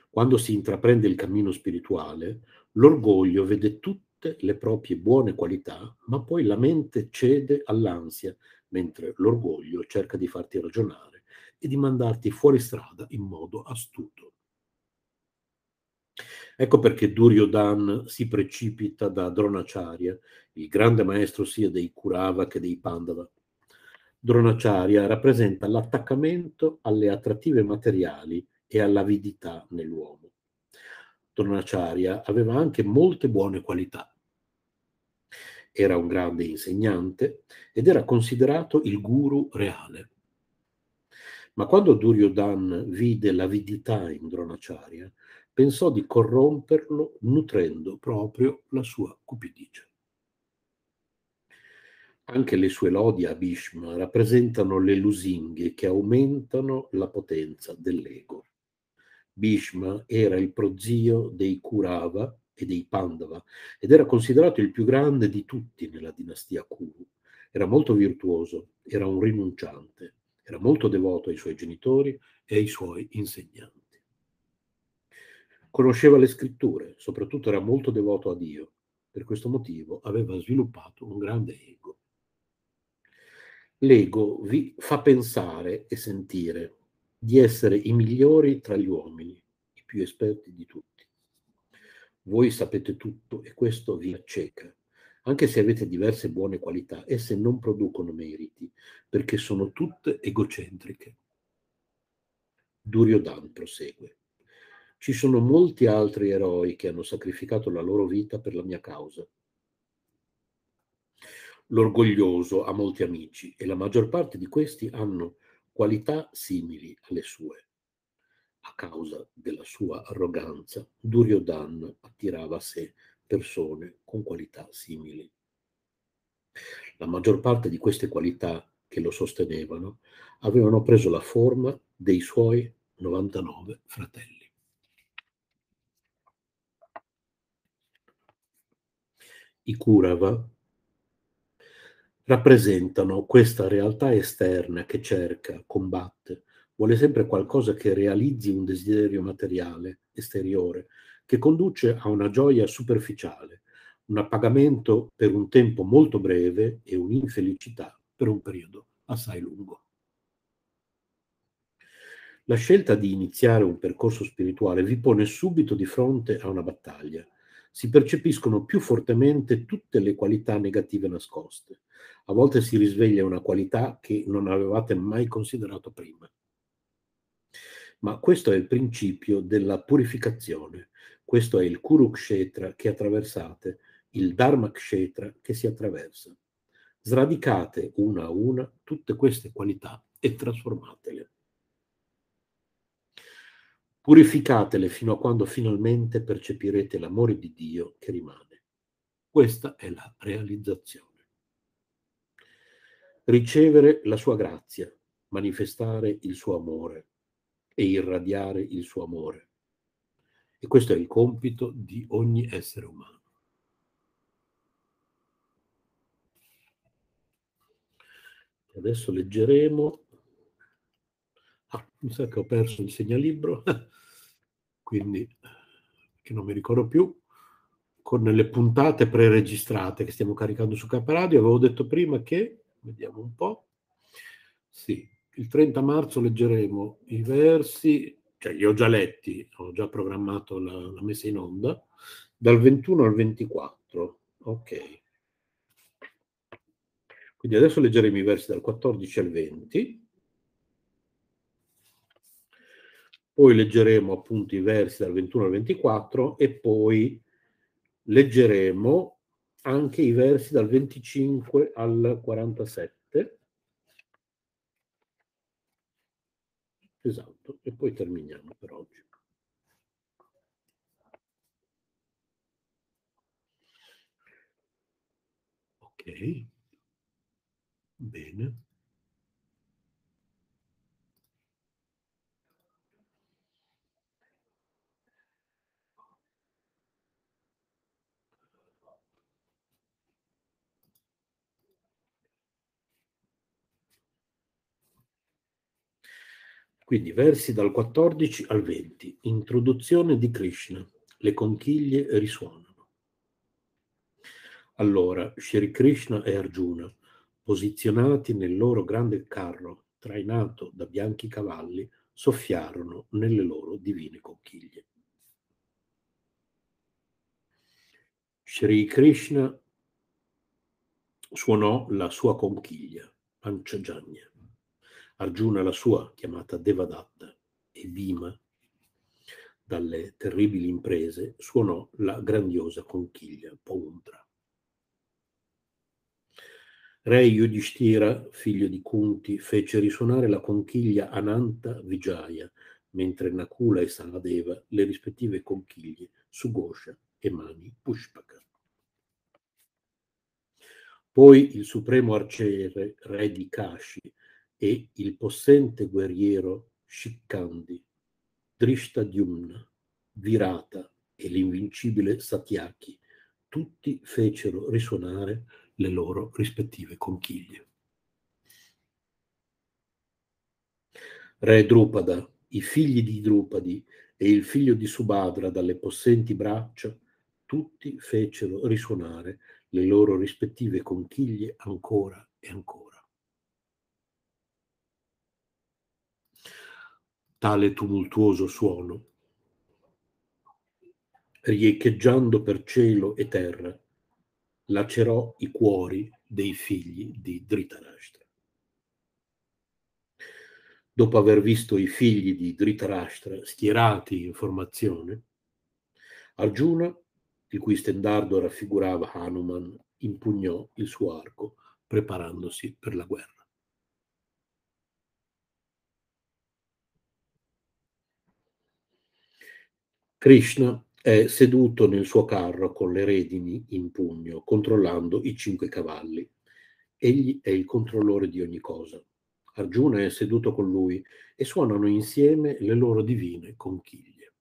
A: Quando si intraprende il cammino spirituale, l'orgoglio vede tutte le proprie buone qualità, ma poi la mente cede all'ansia, mentre l'orgoglio cerca di farti ragionare e di mandarti fuori strada in modo astuto. Ecco perché Duryodhan si precipita da Dronacharya, il grande maestro sia dei Kurava che dei Pandava. Dronacharya rappresenta l'attaccamento alle attrattive materiali e all'avidità nell'uomo. Dronacharya aveva anche molte buone qualità. Era un grande insegnante ed era considerato il guru reale. Ma quando Duryodhan vide l'avidità in Dronacharya, pensò di corromperlo nutrendo proprio la sua cupidigia. Anche le sue lodi a Bhishma rappresentano le lusinghe che aumentano la potenza dell'ego. Bhishma era il prozio dei Kurava e dei Pandava ed era considerato il più grande di tutti nella dinastia Kuru. Era molto virtuoso, era un rinunciante, era molto devoto ai suoi genitori e ai suoi insegnanti. Conosceva le scritture, soprattutto era molto devoto a Dio. Per questo motivo aveva sviluppato un grande ego. L'ego vi fa pensare e sentire di essere i migliori tra gli uomini, i più esperti di tutti. Voi sapete tutto e questo vi acceca. Anche se avete diverse buone qualità, esse non producono meriti, perché sono tutte egocentriche. Duryodhan prosegue. Ci sono molti altri eroi che hanno sacrificato la loro vita per la mia causa. L'orgoglioso ha molti amici e la maggior parte di questi hanno qualità simili alle sue. Causa della sua arroganza, Duryodhan attirava a sé persone con qualità simili. La maggior parte di queste qualità che lo sostenevano avevano preso la forma dei suoi 99 fratelli. I Kurava rappresentano questa realtà esterna che cerca, combatte, vuole sempre qualcosa che realizzi un desiderio materiale, esteriore, che conduce a una gioia superficiale, un appagamento per un tempo molto breve e un'infelicità per un periodo assai lungo. La scelta di iniziare un percorso spirituale vi pone subito di fronte a una battaglia. Si percepiscono più fortemente tutte le qualità negative nascoste. A volte si risveglia una qualità che non avevate mai considerato prima. Ma questo è il principio della purificazione. Questo è il Kurukshetra che attraversate, il Dharmakshetra che si attraversa. Sradicate una a una tutte queste qualità e trasformatele. Purificatele fino a quando finalmente percepirete l'amore di Dio che rimane. Questa è la realizzazione. Ricevere la sua grazia, manifestare il suo amore e irradiare il suo amore. E questo è il compito di ogni essere umano. Adesso leggeremo. Ah, mi sa che ho perso il segnalibro, [laughs] quindi che non mi ricordo più. Con le puntate preregistrate che stiamo caricando su Caparadio, avevo detto prima che, vediamo un po', sì, il 30 marzo leggeremo i versi, cioè li ho già letti, ho già programmato la, la messa in onda, dal 21 al 24. Ok. Quindi adesso leggeremo i versi dal 14 al 20, poi leggeremo appunto i versi dal 21 al 24 e poi leggeremo anche i versi dal 25 al 47. Esatto, e poi terminiamo per oggi. Ok. Bene. Quindi versi dal 14 al 20. Introduzione di Krishna. Le conchiglie risuonano. Allora, Shri Krishna e Arjuna posizionati nel loro grande carro trainato da bianchi cavalli, soffiarono nelle loro divine conchiglie. Sri Krishna suonò la sua conchiglia, Panchajanya, Arjuna la sua, chiamata Devadatta, e Bhima, dalle terribili imprese, suonò la grandiosa conchiglia Paundra. Re Yudhishthira, figlio di Kunti, fece risuonare la conchiglia Ananta Vijaya, mentre Nakula e Saladeva le rispettive conchiglie Sugosha e Mani Pushpaka. Poi il supremo arciere, re di Kashi, e il possente guerriero Shikkandi, Drishtadyumna, Virata e l'invincibile Satyaki, tutti fecero risuonare le loro rispettive conchiglie. Re Drupada, i figli di Drupadi e il figlio di Subhadra dalle possenti braccia, tutti fecero risuonare le loro rispettive conchiglie ancora e ancora. Tale tumultuoso suono, riecheggiando per cielo e terra, lacerò i cuori dei figli di Dhritarashtra. Dopo aver visto i figli di Dhritarashtra schierati in formazione, Arjuna, il cui stendardo raffigurava Hanuman, impugnò il suo arco preparandosi per la guerra. Krishna è seduto nel suo carro con le redini in pugno, controllando i cinque cavalli. Egli è il controllore di ogni cosa. Arjuna è seduto con lui e suonano insieme le loro divine conchiglie.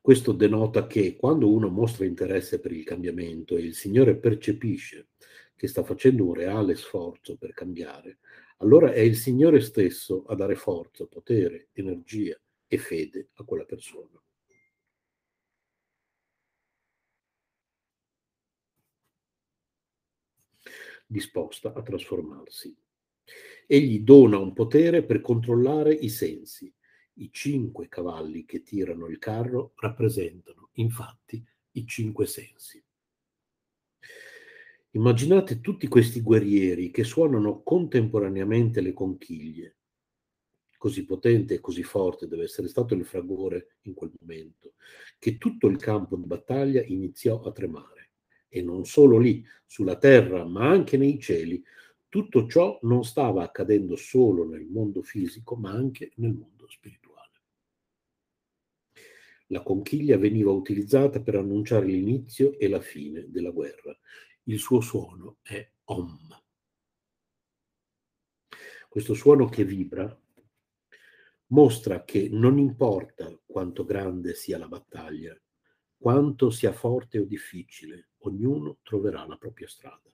A: Questo denota che quando uno mostra interesse per il cambiamento e il Signore percepisce che sta facendo un reale sforzo per cambiare, allora è il Signore stesso a dare forza, potere, energia e fede a quella persona. disposta a trasformarsi. Egli dona un potere per controllare i sensi. I cinque cavalli che tirano il carro rappresentano, infatti, i cinque sensi. Immaginate tutti questi guerrieri che suonano contemporaneamente le conchiglie. Così potente e così forte deve essere stato il fragore in quel momento, che tutto il campo di battaglia iniziò a tremare. E non solo lì, sulla terra, ma anche nei cieli. Tutto ciò non stava accadendo solo nel mondo fisico, ma anche nel mondo spirituale. La conchiglia veniva utilizzata per annunciare l'inizio e la fine della guerra il suo suono è Om. Questo suono che vibra mostra che non importa quanto grande sia la battaglia, quanto sia forte o difficile, ognuno troverà la propria strada.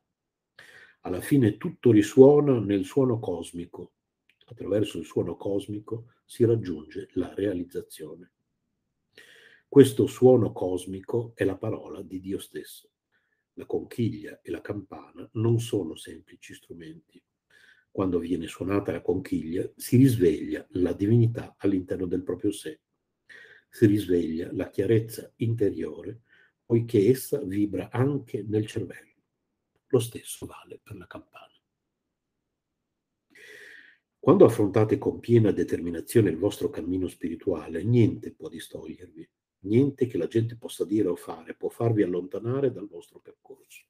A: Alla fine tutto risuona nel suono cosmico. Attraverso il suono cosmico si raggiunge la realizzazione. Questo suono cosmico è la parola di Dio stesso la conchiglia e la campana non sono semplici strumenti. Quando viene suonata la conchiglia si risveglia la divinità all'interno del proprio sé, si risveglia la chiarezza interiore, poiché essa vibra anche nel cervello. Lo stesso vale per la campana. Quando affrontate con piena determinazione il vostro cammino spirituale, niente può distogliervi niente che la gente possa dire o fare può farvi allontanare dal vostro percorso.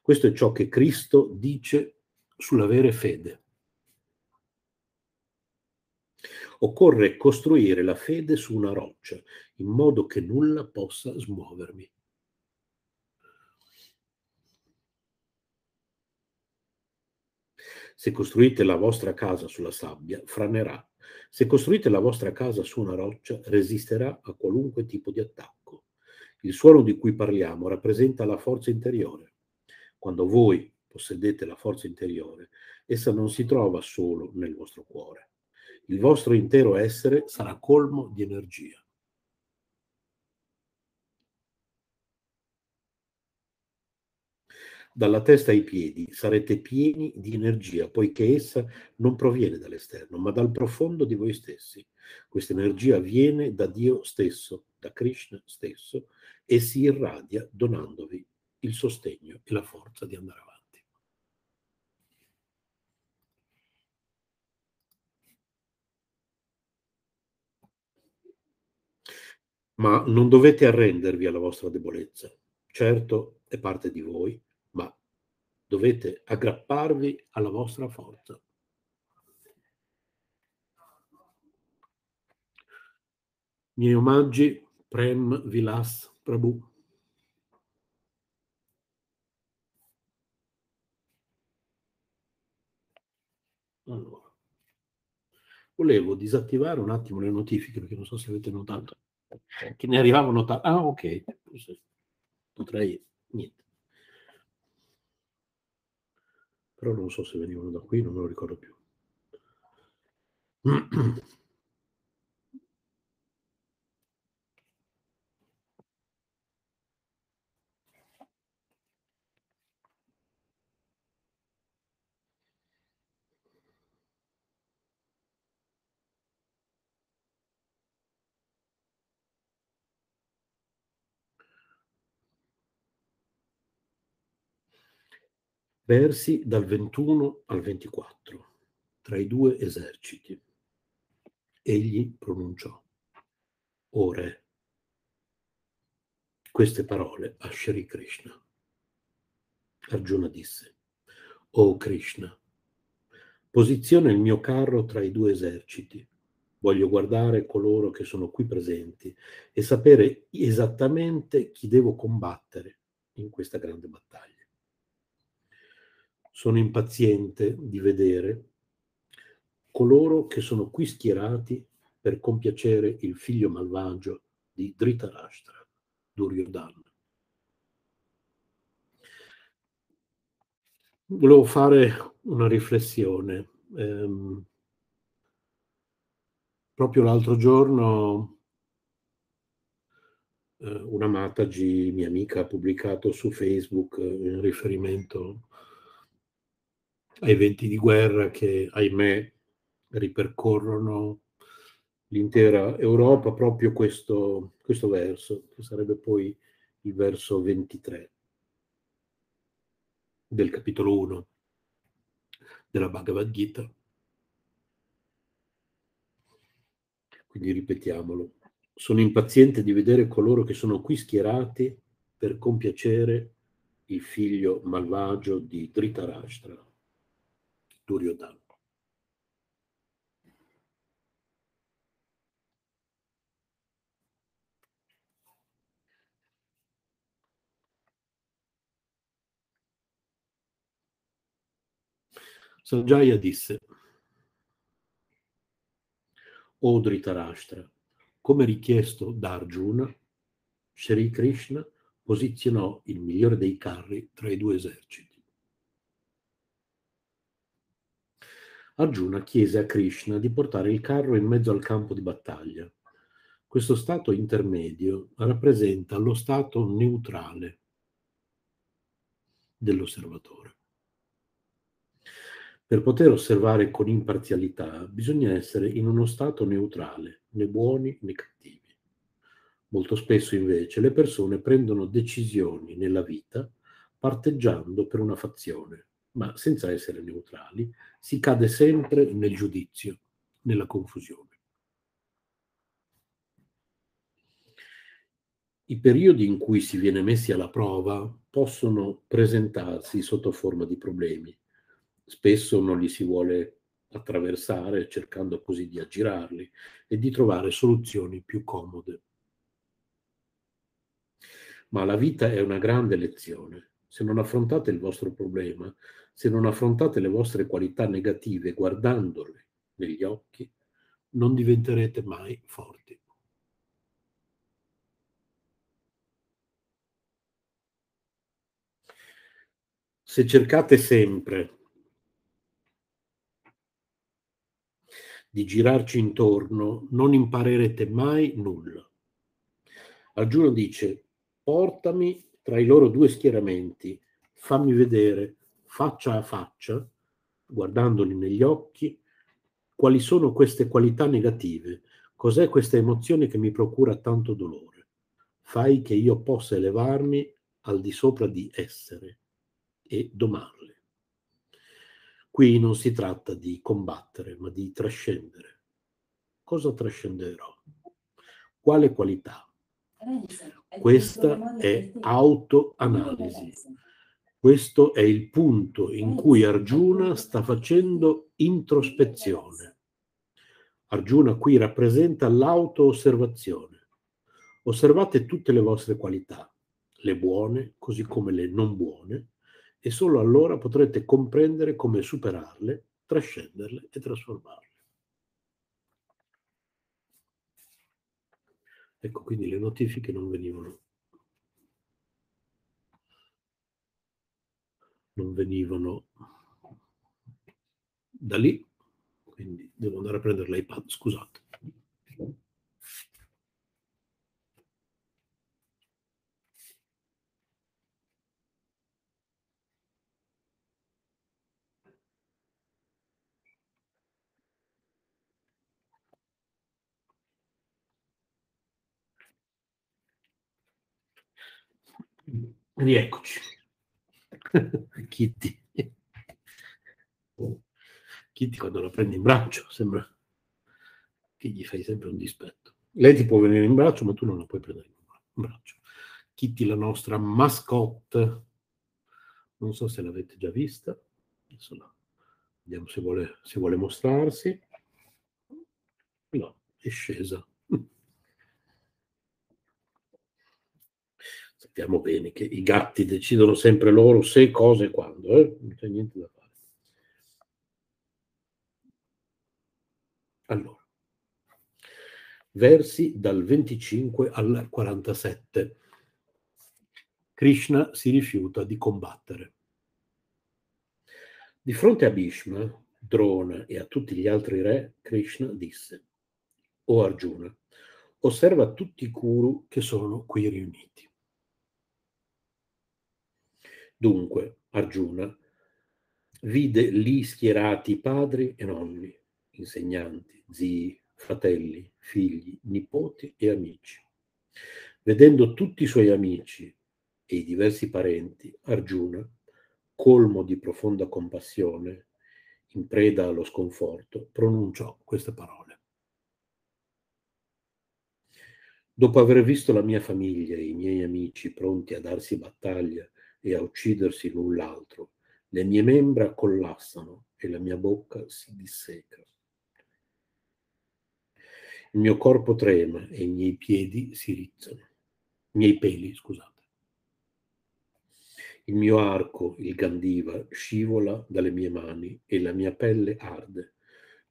A: Questo è ciò che Cristo dice sull'avere fede. Occorre costruire la fede su una roccia, in modo che nulla possa smuovermi. Se costruite la vostra casa sulla sabbia, franerà se costruite la vostra casa su una roccia, resisterà a qualunque tipo di attacco. Il suono di cui parliamo rappresenta la forza interiore. Quando voi possedete la forza interiore, essa non si trova solo nel vostro cuore. Il vostro intero essere sarà colmo di energia. dalla testa ai piedi sarete pieni di energia, poiché essa non proviene dall'esterno, ma dal profondo di voi stessi. Questa energia viene da Dio stesso, da Krishna stesso, e si irradia donandovi il sostegno e la forza di andare avanti. Ma non dovete arrendervi alla vostra debolezza. Certo, è parte di voi, dovete aggrapparvi alla vostra forza. Miei omaggi, Prem Vilas Prabhu. Allora, volevo disattivare un attimo le notifiche perché non so se avete notato che ne arrivavano. Ta- ah, ok, potrei niente. però non so se venivano da qui, non me lo ricordo più. [clears throat] Versi dal 21 al 24, tra i due eserciti. Egli pronunciò, O Re, queste parole a Shri Krishna. Arjuna disse, O Krishna, posiziona il mio carro tra i due eserciti. Voglio guardare coloro che sono qui presenti e sapere esattamente chi devo combattere in questa grande battaglia. Sono impaziente di vedere coloro che sono qui schierati per compiacere il figlio malvagio di Dhritarashtra, Duryodhana. Volevo fare una riflessione. Eh, proprio l'altro giorno eh, una Mataji, mia amica, ha pubblicato su Facebook eh, in riferimento a eventi di guerra che, ahimè, ripercorrono l'intera Europa proprio questo, questo verso, che sarebbe poi il verso 23 del capitolo 1 della Bhagavad Gita. Quindi ripetiamolo. Sono impaziente di vedere coloro che sono qui schierati per compiacere il figlio malvagio di Dhritarashtra, Duryodhana. Sanjaya disse, O Dhritarashtra, come richiesto da Arjuna, Sri Krishna posizionò il migliore dei carri tra i due eserciti. Arjuna chiese a Krishna di portare il carro in mezzo al campo di battaglia. Questo stato intermedio rappresenta lo stato neutrale dell'osservatore. Per poter osservare con imparzialità bisogna essere in uno stato neutrale, né buoni né cattivi. Molto spesso invece le persone prendono decisioni nella vita parteggiando per una fazione, ma senza essere neutrali si cade sempre nel giudizio, nella confusione. I periodi in cui si viene messi alla prova possono presentarsi sotto forma di problemi spesso non li si vuole attraversare cercando così di aggirarli e di trovare soluzioni più comode. Ma la vita è una grande lezione. Se non affrontate il vostro problema, se non affrontate le vostre qualità negative guardandole negli occhi, non diventerete mai forti. Se cercate sempre di girarci intorno, non imparerete mai nulla. Arjuna dice, portami tra i loro due schieramenti, fammi vedere faccia a faccia, guardandoli negli occhi, quali sono queste qualità negative, cos'è questa emozione che mi procura tanto dolore. Fai che io possa elevarmi al di sopra di essere e domarle. Qui non si tratta di combattere, ma di trascendere. Cosa trascenderò? Quale qualità? Questa è autoanalisi. Questo è il punto in cui Arjuna sta facendo introspezione. Arjuna qui rappresenta l'auto-osservazione. Osservate tutte le vostre qualità, le buone così come le non buone, e solo allora potrete comprendere come superarle, trascenderle e trasformarle. Ecco, quindi le notifiche non venivano non venivano da lì, quindi devo andare a prendere l'iPad, scusate. Rieccoci. [laughs] Kitty. Kitty quando la prendi in braccio sembra che gli fai sempre un dispetto. Lei ti può venire in braccio, ma tu non la puoi prendere in braccio. Kitty, la nostra mascotte. Non so se l'avete già vista. Adesso la... Vediamo se vuole, se vuole mostrarsi. No, è scesa. Sappiamo bene che i gatti decidono sempre loro se, cosa e quando, eh? non c'è niente da fare. Allora, versi dal 25 al 47. Krishna si rifiuta di combattere. Di fronte a Bhishma, Drona e a tutti gli altri re, Krishna disse, O Arjuna, osserva tutti i Kuru che sono qui riuniti. Dunque, Arjuna vide lì schierati padri e nonni, insegnanti, zii, fratelli, figli, nipoti e amici. Vedendo tutti i suoi amici e i diversi parenti, Arjuna, colmo di profonda compassione, in preda allo sconforto, pronunciò queste parole. Dopo aver visto la mia famiglia e i miei amici pronti a darsi battaglia e a uccidersi l'un l'altro, le mie membra collassano e la mia bocca si disseca. Il mio corpo trema e i miei piedi si rizzano. I miei peli, scusate. Il mio arco, il Gandiva, scivola dalle mie mani e la mia pelle arde.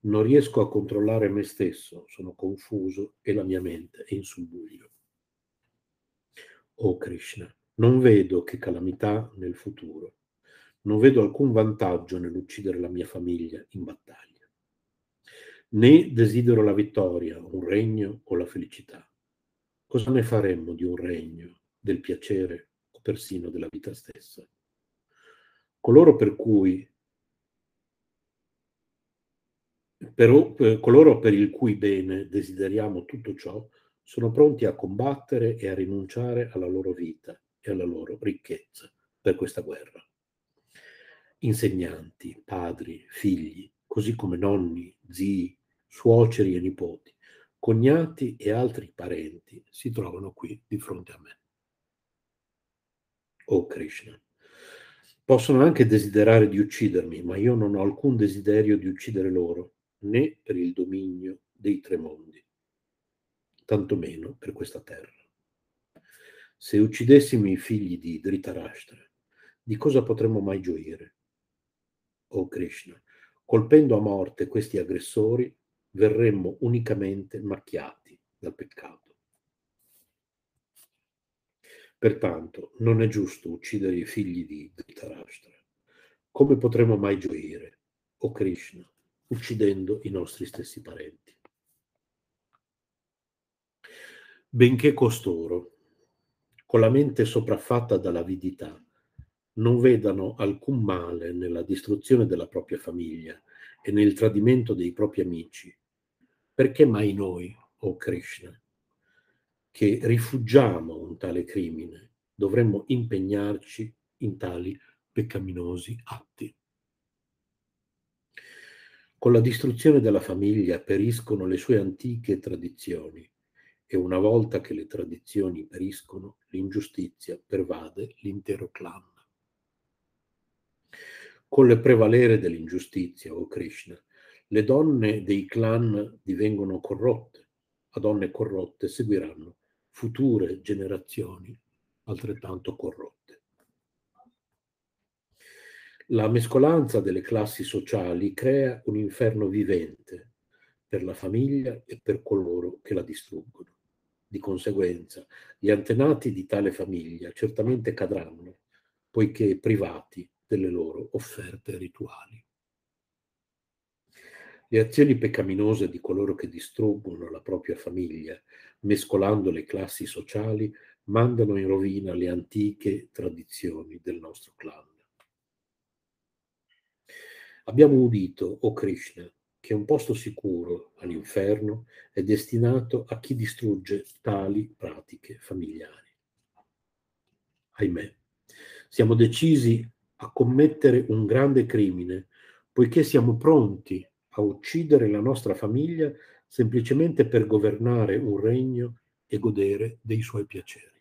A: Non riesco a controllare me stesso, sono confuso e la mia mente è in subbuglio. Oh Krishna, non vedo che calamità nel futuro. Non vedo alcun vantaggio nell'uccidere la mia famiglia in battaglia né desidero la vittoria, un regno o la felicità. Cosa ne faremmo di un regno, del piacere o persino della vita stessa? Coloro per cui per, per, coloro per il cui bene desideriamo tutto ciò sono pronti a combattere e a rinunciare alla loro vita e alla loro ricchezza per questa guerra. Insegnanti, padri, figli, così come nonni, zii, suoceri e nipoti, cognati e altri parenti si trovano qui di fronte a me. Oh Krishna, possono anche desiderare di uccidermi, ma io non ho alcun desiderio di uccidere loro, né per il dominio dei tre mondi, tantomeno per questa terra. Se uccidessimo i figli di Dhritarashtra, di cosa potremmo mai gioire? Oh Krishna, colpendo a morte questi aggressori, verremmo unicamente macchiati dal peccato. Pertanto non è giusto uccidere i figli di Dhritarashtra. Come potremmo mai gioire, o oh Krishna, uccidendo i nostri stessi parenti? Benché costoro, con la mente sopraffatta dall'avidità, non vedano alcun male nella distruzione della propria famiglia e nel tradimento dei propri amici, perché mai noi, o oh Krishna, che rifugiamo un tale crimine, dovremmo impegnarci in tali peccaminosi atti? Con la distruzione della famiglia periscono le sue antiche tradizioni e una volta che le tradizioni periscono, l'ingiustizia pervade l'intero clan. Con il prevalere dell'ingiustizia, o Krishna, le donne dei clan divengono corrotte, a donne corrotte seguiranno future generazioni altrettanto corrotte. La mescolanza delle classi sociali crea un inferno vivente per la famiglia e per coloro che la distruggono. Di conseguenza, gli antenati di tale famiglia certamente cadranno, poiché privati delle loro offerte rituali. Le azioni peccaminose di coloro che distruggono la propria famiglia, mescolando le classi sociali, mandano in rovina le antiche tradizioni del nostro clan. Abbiamo udito, o oh Krishna, che un posto sicuro all'inferno è destinato a chi distrugge tali pratiche familiari. Ahimè, siamo decisi a commettere un grande crimine, poiché siamo pronti a uccidere la nostra famiglia semplicemente per governare un regno e godere dei suoi piaceri.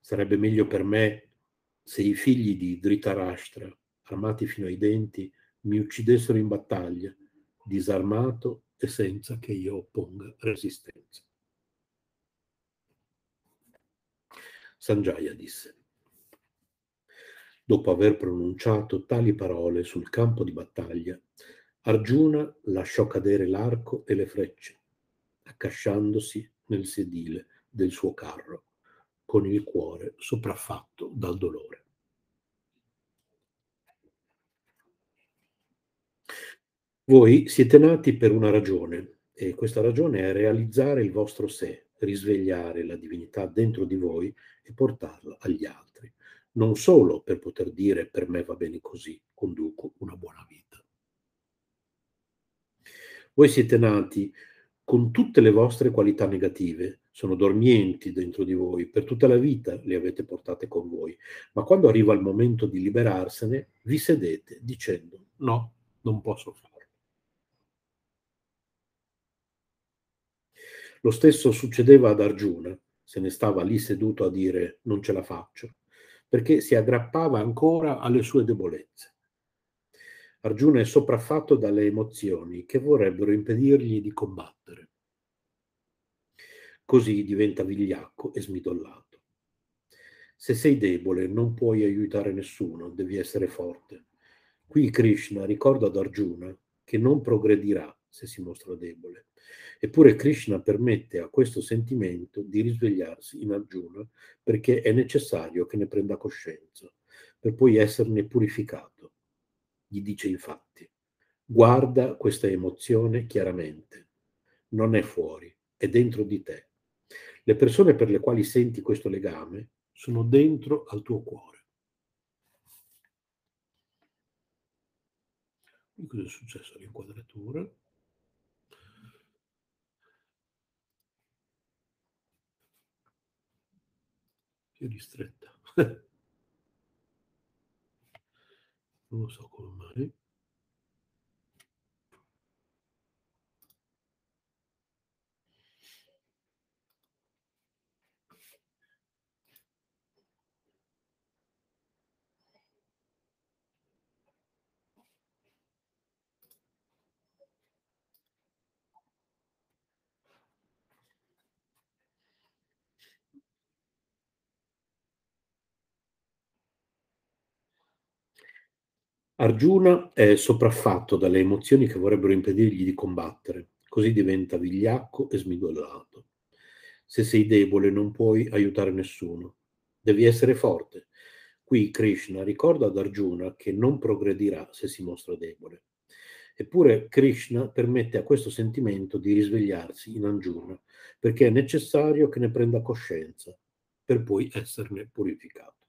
A: Sarebbe meglio per me se i figli di Dhritarashtra, armati fino ai denti, mi uccidessero in battaglia, disarmato e senza che io opponga resistenza. Sanjaya disse, Dopo aver pronunciato tali parole sul campo di battaglia, Arjuna lasciò cadere l'arco e le frecce, accasciandosi nel sedile del suo carro, con il cuore sopraffatto dal dolore. Voi siete nati per una ragione e questa ragione è realizzare il vostro sé, risvegliare la divinità dentro di voi e portarla agli altri, non solo per poter dire per me va bene così, conduco una buona vita. Voi siete nati con tutte le vostre qualità negative, sono dormienti dentro di voi, per tutta la vita le avete portate con voi, ma quando arriva il momento di liberarsene, vi sedete dicendo no, non posso farlo. Lo stesso succedeva ad Arjuna, se ne stava lì seduto a dire non ce la faccio, perché si aggrappava ancora alle sue debolezze. Arjuna è sopraffatto dalle emozioni che vorrebbero impedirgli di combattere. Così diventa vigliacco e smidollato. Se sei debole non puoi aiutare nessuno, devi essere forte. Qui Krishna ricorda ad Arjuna che non progredirà se si mostra debole. Eppure Krishna permette a questo sentimento di risvegliarsi in Arjuna perché è necessario che ne prenda coscienza, per poi esserne purificato. Gli dice infatti, guarda questa emozione chiaramente, non è fuori, è dentro di te. Le persone per le quali senti questo legame sono dentro al tuo cuore. Cosa è successo all'inquadratura? Più ristretta. [laughs] non lo so come mai. Arjuna è sopraffatto dalle emozioni che vorrebbero impedirgli di combattere, così diventa vigliacco e smidollato. Se sei debole non puoi aiutare nessuno, devi essere forte. Qui Krishna ricorda ad Arjuna che non progredirà se si mostra debole. Eppure Krishna permette a questo sentimento di risvegliarsi in Arjuna, perché è necessario che ne prenda coscienza, per poi esserne purificato.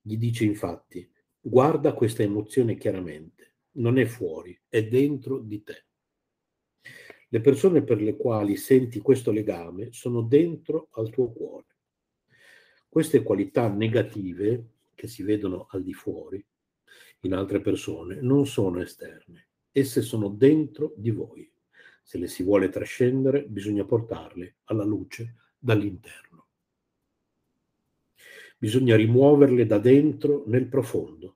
A: Gli dice infatti, Guarda questa emozione chiaramente, non è fuori, è dentro di te. Le persone per le quali senti questo legame sono dentro al tuo cuore. Queste qualità negative che si vedono al di fuori in altre persone non sono esterne, esse sono dentro di voi. Se le si vuole trascendere bisogna portarle alla luce dall'interno. Bisogna rimuoverle da dentro nel profondo,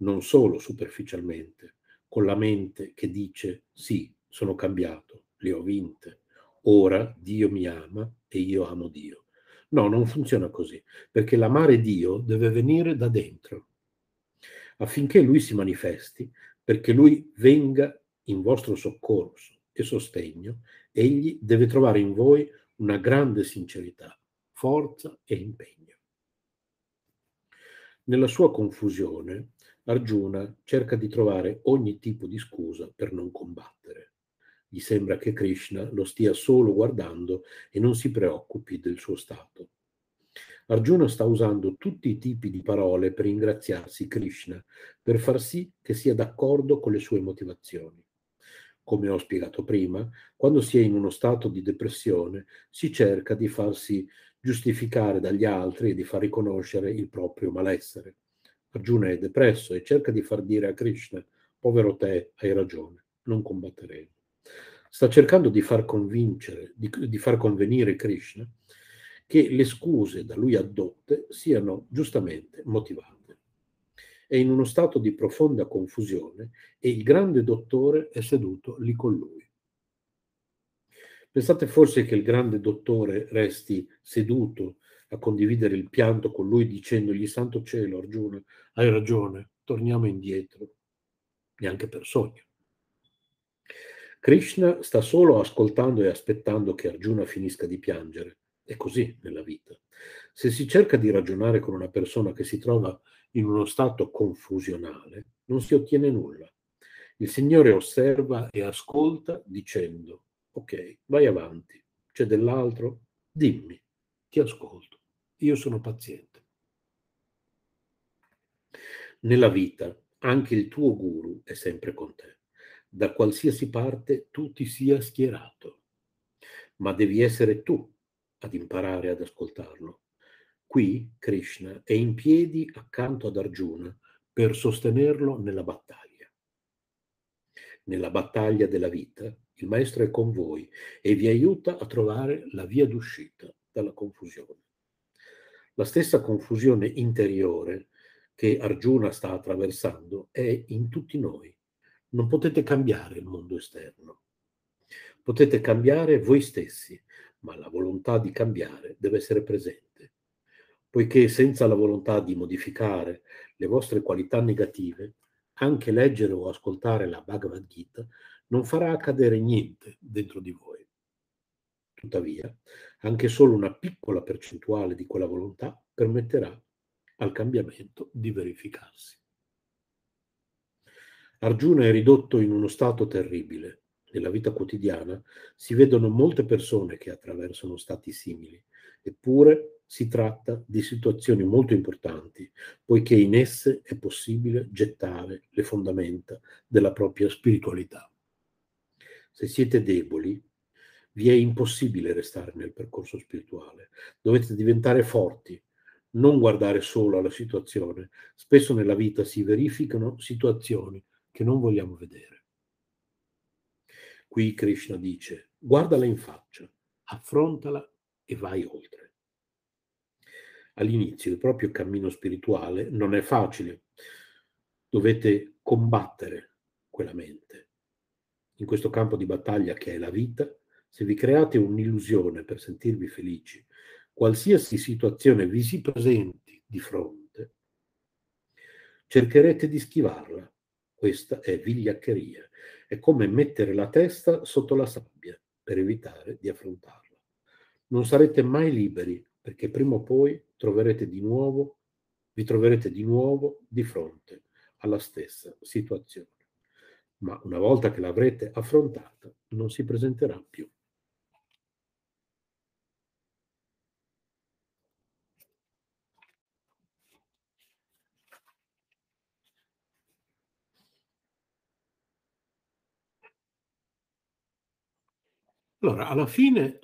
A: non solo superficialmente, con la mente che dice sì, sono cambiato, le ho vinte, ora Dio mi ama e io amo Dio. No, non funziona così, perché l'amare Dio deve venire da dentro, affinché Lui si manifesti, perché Lui venga in vostro soccorso e sostegno, egli deve trovare in voi una grande sincerità, forza e impegno. Nella sua confusione, Arjuna cerca di trovare ogni tipo di scusa per non combattere. Gli sembra che Krishna lo stia solo guardando e non si preoccupi del suo stato. Arjuna sta usando tutti i tipi di parole per ringraziarsi Krishna, per far sì che sia d'accordo con le sue motivazioni. Come ho spiegato prima, quando si è in uno stato di depressione si cerca di farsi giustificare dagli altri e di far riconoscere il proprio malessere. Arjuna è depresso e cerca di far dire a Krishna, povero te, hai ragione, non combatteremo. Sta cercando di far convincere, di, di far convenire Krishna che le scuse da lui addotte siano giustamente motivate. È in uno stato di profonda confusione e il grande dottore è seduto lì con lui. Pensate forse che il grande dottore resti seduto a condividere il pianto con lui dicendogli Santo cielo, Arjuna, hai ragione, torniamo indietro, neanche per sogno. Krishna sta solo ascoltando e aspettando che Arjuna finisca di piangere. È così nella vita. Se si cerca di ragionare con una persona che si trova in uno stato confusionale, non si ottiene nulla. Il Signore osserva e ascolta dicendo, ok, vai avanti, c'è dell'altro, dimmi, ti ascolto, io sono paziente. Nella vita anche il tuo guru è sempre con te. Da qualsiasi parte tu ti sia schierato, ma devi essere tu ad imparare ad ascoltarlo. Qui Krishna è in piedi accanto ad Arjuna per sostenerlo nella battaglia. Nella battaglia della vita il maestro è con voi e vi aiuta a trovare la via d'uscita dalla confusione. La stessa confusione interiore che Arjuna sta attraversando è in tutti noi. Non potete cambiare il mondo esterno. Potete cambiare voi stessi, ma la volontà di cambiare deve essere presente, poiché senza la volontà di modificare le vostre qualità negative, anche leggere o ascoltare la Bhagavad Gita non farà accadere niente dentro di voi. Tuttavia, anche solo una piccola percentuale di quella volontà permetterà al cambiamento di verificarsi. Arjuna è ridotto in uno stato terribile. Nella vita quotidiana si vedono molte persone che attraversano stati simili, eppure si tratta di situazioni molto importanti, poiché in esse è possibile gettare le fondamenta della propria spiritualità. Se siete deboli, vi è impossibile restare nel percorso spirituale. Dovete diventare forti, non guardare solo alla situazione. Spesso nella vita si verificano situazioni che non vogliamo vedere. Qui Krishna dice, guardala in faccia, affrontala e vai oltre. All'inizio il proprio cammino spirituale non è facile. Dovete combattere quella mente. In questo campo di battaglia che è la vita, se vi create un'illusione per sentirvi felici, qualsiasi situazione vi si presenti di fronte, cercherete di schivarla. Questa è vigliaccheria. È come mettere la testa sotto la sabbia per evitare di affrontarla. Non sarete mai liberi perché prima o poi troverete di nuovo, vi troverete di nuovo di fronte alla stessa situazione. Ma una volta che l'avrete affrontata, non si presenterà più. Allora, alla fine,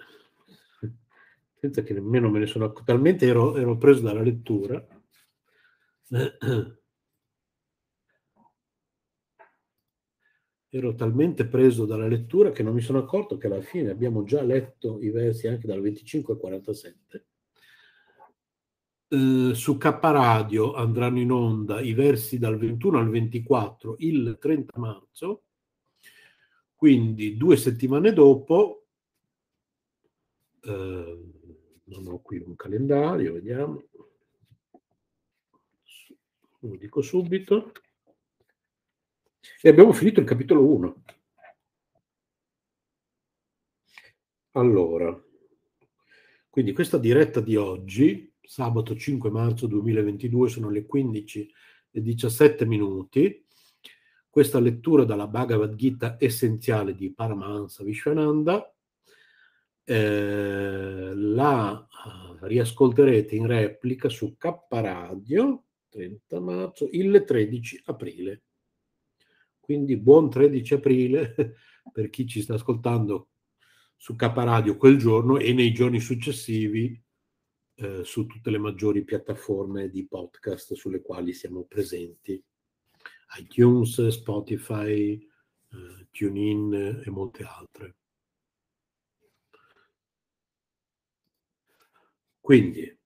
A: [laughs] senza che nemmeno me ne sono accorto, talmente ero, ero preso dalla lettura, [clears throat] ero talmente preso dalla lettura che non mi sono accorto che alla fine abbiamo già letto i versi anche dal 25 al 47. Eh, su K Radio andranno in onda i versi dal 21 al 24 il 30 marzo, quindi due settimane dopo eh, non ho qui un calendario, vediamo. Lo dico subito. E abbiamo finito il capitolo 1. Allora, quindi questa diretta di oggi, sabato 5 marzo 2022, sono le 15 e 17 minuti. Questa lettura dalla Bhagavad Gita essenziale di Paramahansa Vishwananda eh, la riascolterete in replica su K Radio 30 marzo il 13 aprile. Quindi buon 13 aprile [laughs] per chi ci sta ascoltando su K Radio quel giorno e nei giorni successivi eh, su tutte le maggiori piattaforme di podcast sulle quali siamo presenti. iTunes, Spotify, eh, TuneIn e molte altre. Quindi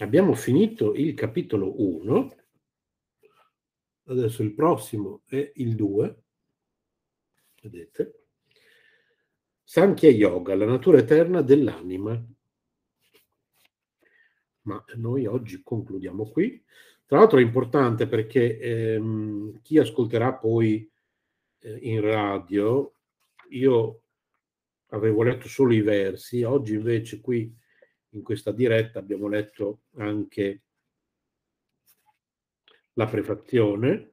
A: abbiamo finito il capitolo 1, adesso il prossimo è il 2, vedete? Sankhya Yoga, la natura eterna dell'anima. Ma noi oggi concludiamo qui. Tra l'altro è importante perché ehm, chi ascolterà poi eh, in radio io avevo letto solo i versi, oggi invece qui in questa diretta abbiamo letto anche la prefazione,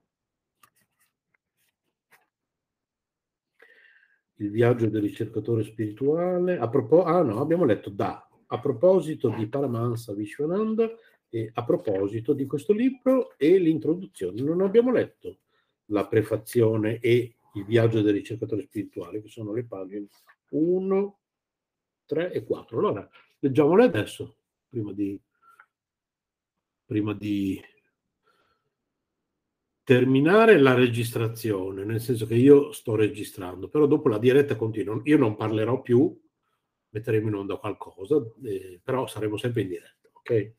A: il viaggio del ricercatore spirituale, a propos- ah no, abbiamo letto da, a proposito di Paramahansa Vishwananda e a proposito di questo libro e l'introduzione. Non abbiamo letto la prefazione e il viaggio del ricercatore spirituale, che sono le pagine 1, 3 e 4. Allora, leggiamole adesso, prima di, prima di terminare la registrazione, nel senso che io sto registrando, però dopo la diretta continua. Io non parlerò più, metteremo in onda qualcosa, eh, però saremo sempre in diretta, ok?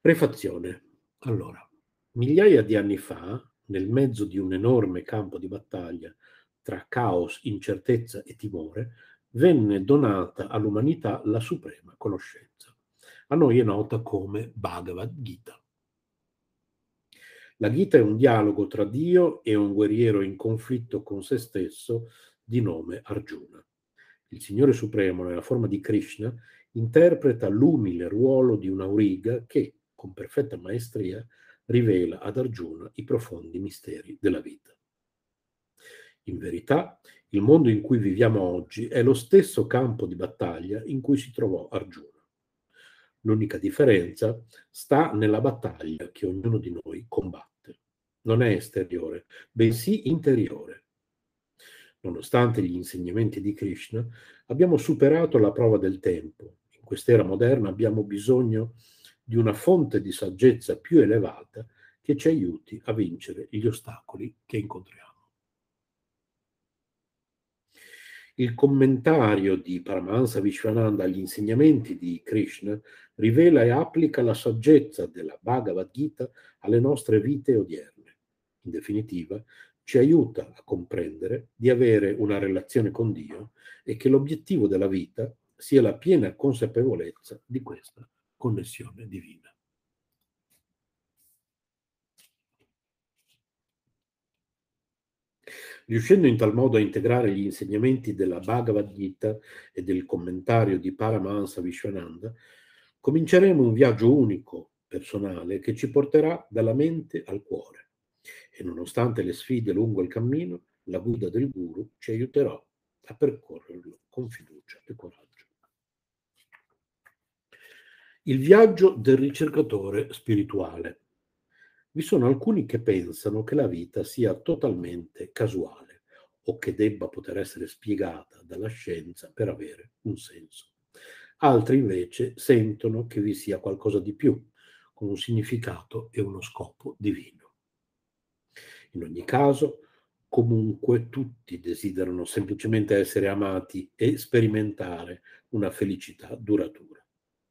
A: Prefazione. Allora, migliaia di anni fa, nel mezzo di un enorme campo di battaglia tra caos, incertezza e timore, venne donata all'umanità la suprema conoscenza. A noi è nota come Bhagavad Gita. La Gita è un dialogo tra Dio e un guerriero in conflitto con se stesso di nome Arjuna. Il Signore Supremo, nella forma di Krishna, interpreta l'umile ruolo di un auriga che, con perfetta maestria, rivela ad Arjuna i profondi misteri della vita. In verità, il mondo in cui viviamo oggi è lo stesso campo di battaglia in cui si trovò Arjuna. L'unica differenza sta nella battaglia che ognuno di noi combatte. Non è esteriore, bensì interiore. Nonostante gli insegnamenti di Krishna, abbiamo superato la prova del tempo. In quest'era moderna abbiamo bisogno di una fonte di saggezza più elevata che ci aiuti a vincere gli ostacoli che incontriamo. Il commentario di Paramahansa Vishwananda agli insegnamenti di Krishna rivela e applica la saggezza della Bhagavad Gita alle nostre vite odierne. In definitiva, ci aiuta a comprendere di avere una relazione con Dio e che l'obiettivo della vita sia la piena consapevolezza di questa connessione divina. Riuscendo in tal modo a integrare gli insegnamenti della Bhagavad Gita e del commentario di Paramahansa Vishwananda, cominceremo un viaggio unico, personale, che ci porterà dalla mente al cuore. E nonostante le sfide lungo il cammino, la guida del guru ci aiuterà a percorrerlo con fiducia e coraggio. Il viaggio del ricercatore spirituale. Vi sono alcuni che pensano che la vita sia totalmente casuale o che debba poter essere spiegata dalla scienza per avere un senso. Altri invece sentono che vi sia qualcosa di più, con un significato e uno scopo divino. In ogni caso, comunque tutti desiderano semplicemente essere amati e sperimentare una felicità duratura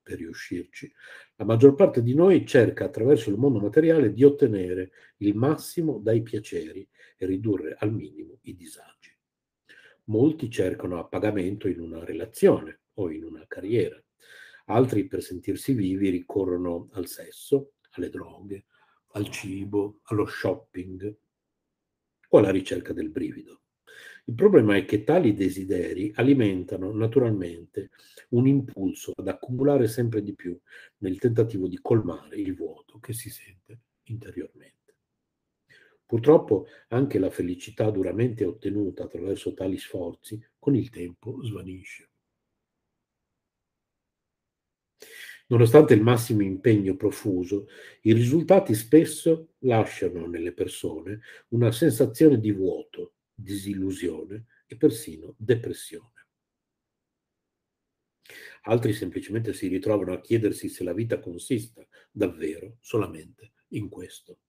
A: per riuscirci. La maggior parte di noi cerca attraverso il mondo materiale di ottenere il massimo dai piaceri e ridurre al minimo i disagi. Molti cercano a pagamento in una relazione o in una carriera. Altri per sentirsi vivi ricorrono al sesso, alle droghe, al cibo, allo shopping o alla ricerca del brivido. Il problema è che tali desideri alimentano naturalmente un impulso ad accumulare sempre di più nel tentativo di colmare il vuoto che si sente interiormente. Purtroppo anche la felicità duramente ottenuta attraverso tali sforzi con il tempo svanisce. Nonostante il massimo impegno profuso, i risultati spesso lasciano nelle persone una sensazione di vuoto, disillusione e persino depressione. Altri semplicemente si ritrovano a chiedersi se la vita consista davvero solamente in questo.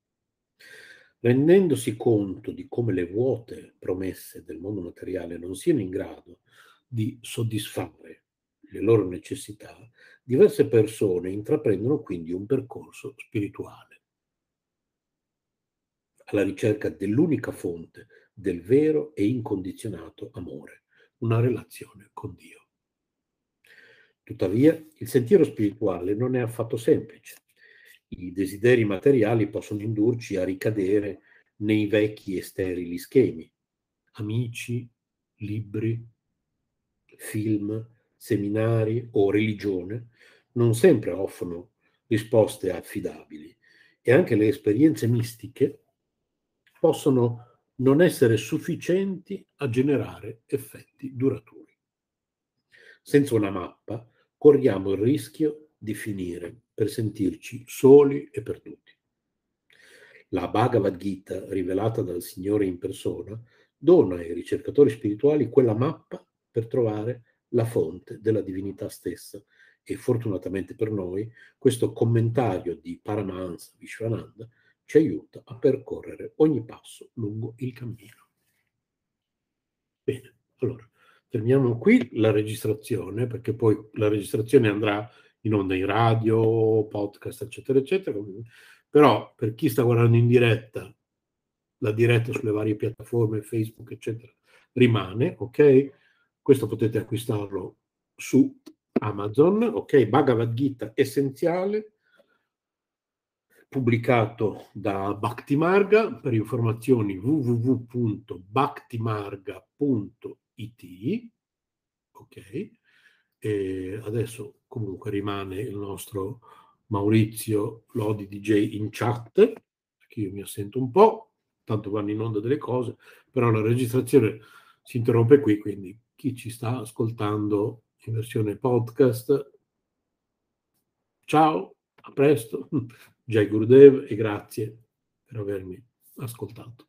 A: Rendendosi conto di come le vuote promesse del mondo materiale non siano in grado di soddisfare le loro necessità, diverse persone intraprendono quindi un percorso spirituale alla ricerca dell'unica fonte del vero e incondizionato amore, una relazione con Dio. Tuttavia, il sentiero spirituale non è affatto semplice. I desideri materiali possono indurci a ricadere nei vecchi e sterili schemi, amici, libri, film, seminari o religione non sempre offrono risposte affidabili e anche le esperienze mistiche possono non essere sufficienti a generare effetti duraturi. Senza una mappa corriamo il rischio di finire per sentirci soli e perduti. La Bhagavad Gita, rivelata dal Signore in persona, dona ai ricercatori spirituali quella mappa per trovare la fonte della divinità stessa e fortunatamente per noi questo commentario di Paramahansa Vishwananda ci aiuta a percorrere ogni passo lungo il cammino. Bene, allora terminiamo qui la registrazione perché poi la registrazione andrà in onda in radio, podcast, eccetera, eccetera. Però per chi sta guardando in diretta, la diretta sulle varie piattaforme, Facebook, eccetera, rimane, ok? Questo potete acquistarlo su Amazon, ok? Bhagavad Gita essenziale, pubblicato da Bhakti Marga, per informazioni www.bhaktimarga.it, ok? E adesso comunque rimane il nostro Maurizio Lodi DJ in chat, perché io mi assento un po', tanto vanno in onda delle cose, però la registrazione si interrompe qui, quindi chi ci sta ascoltando in versione podcast, ciao, a presto, [laughs] Jai Gurudev e grazie per avermi ascoltato.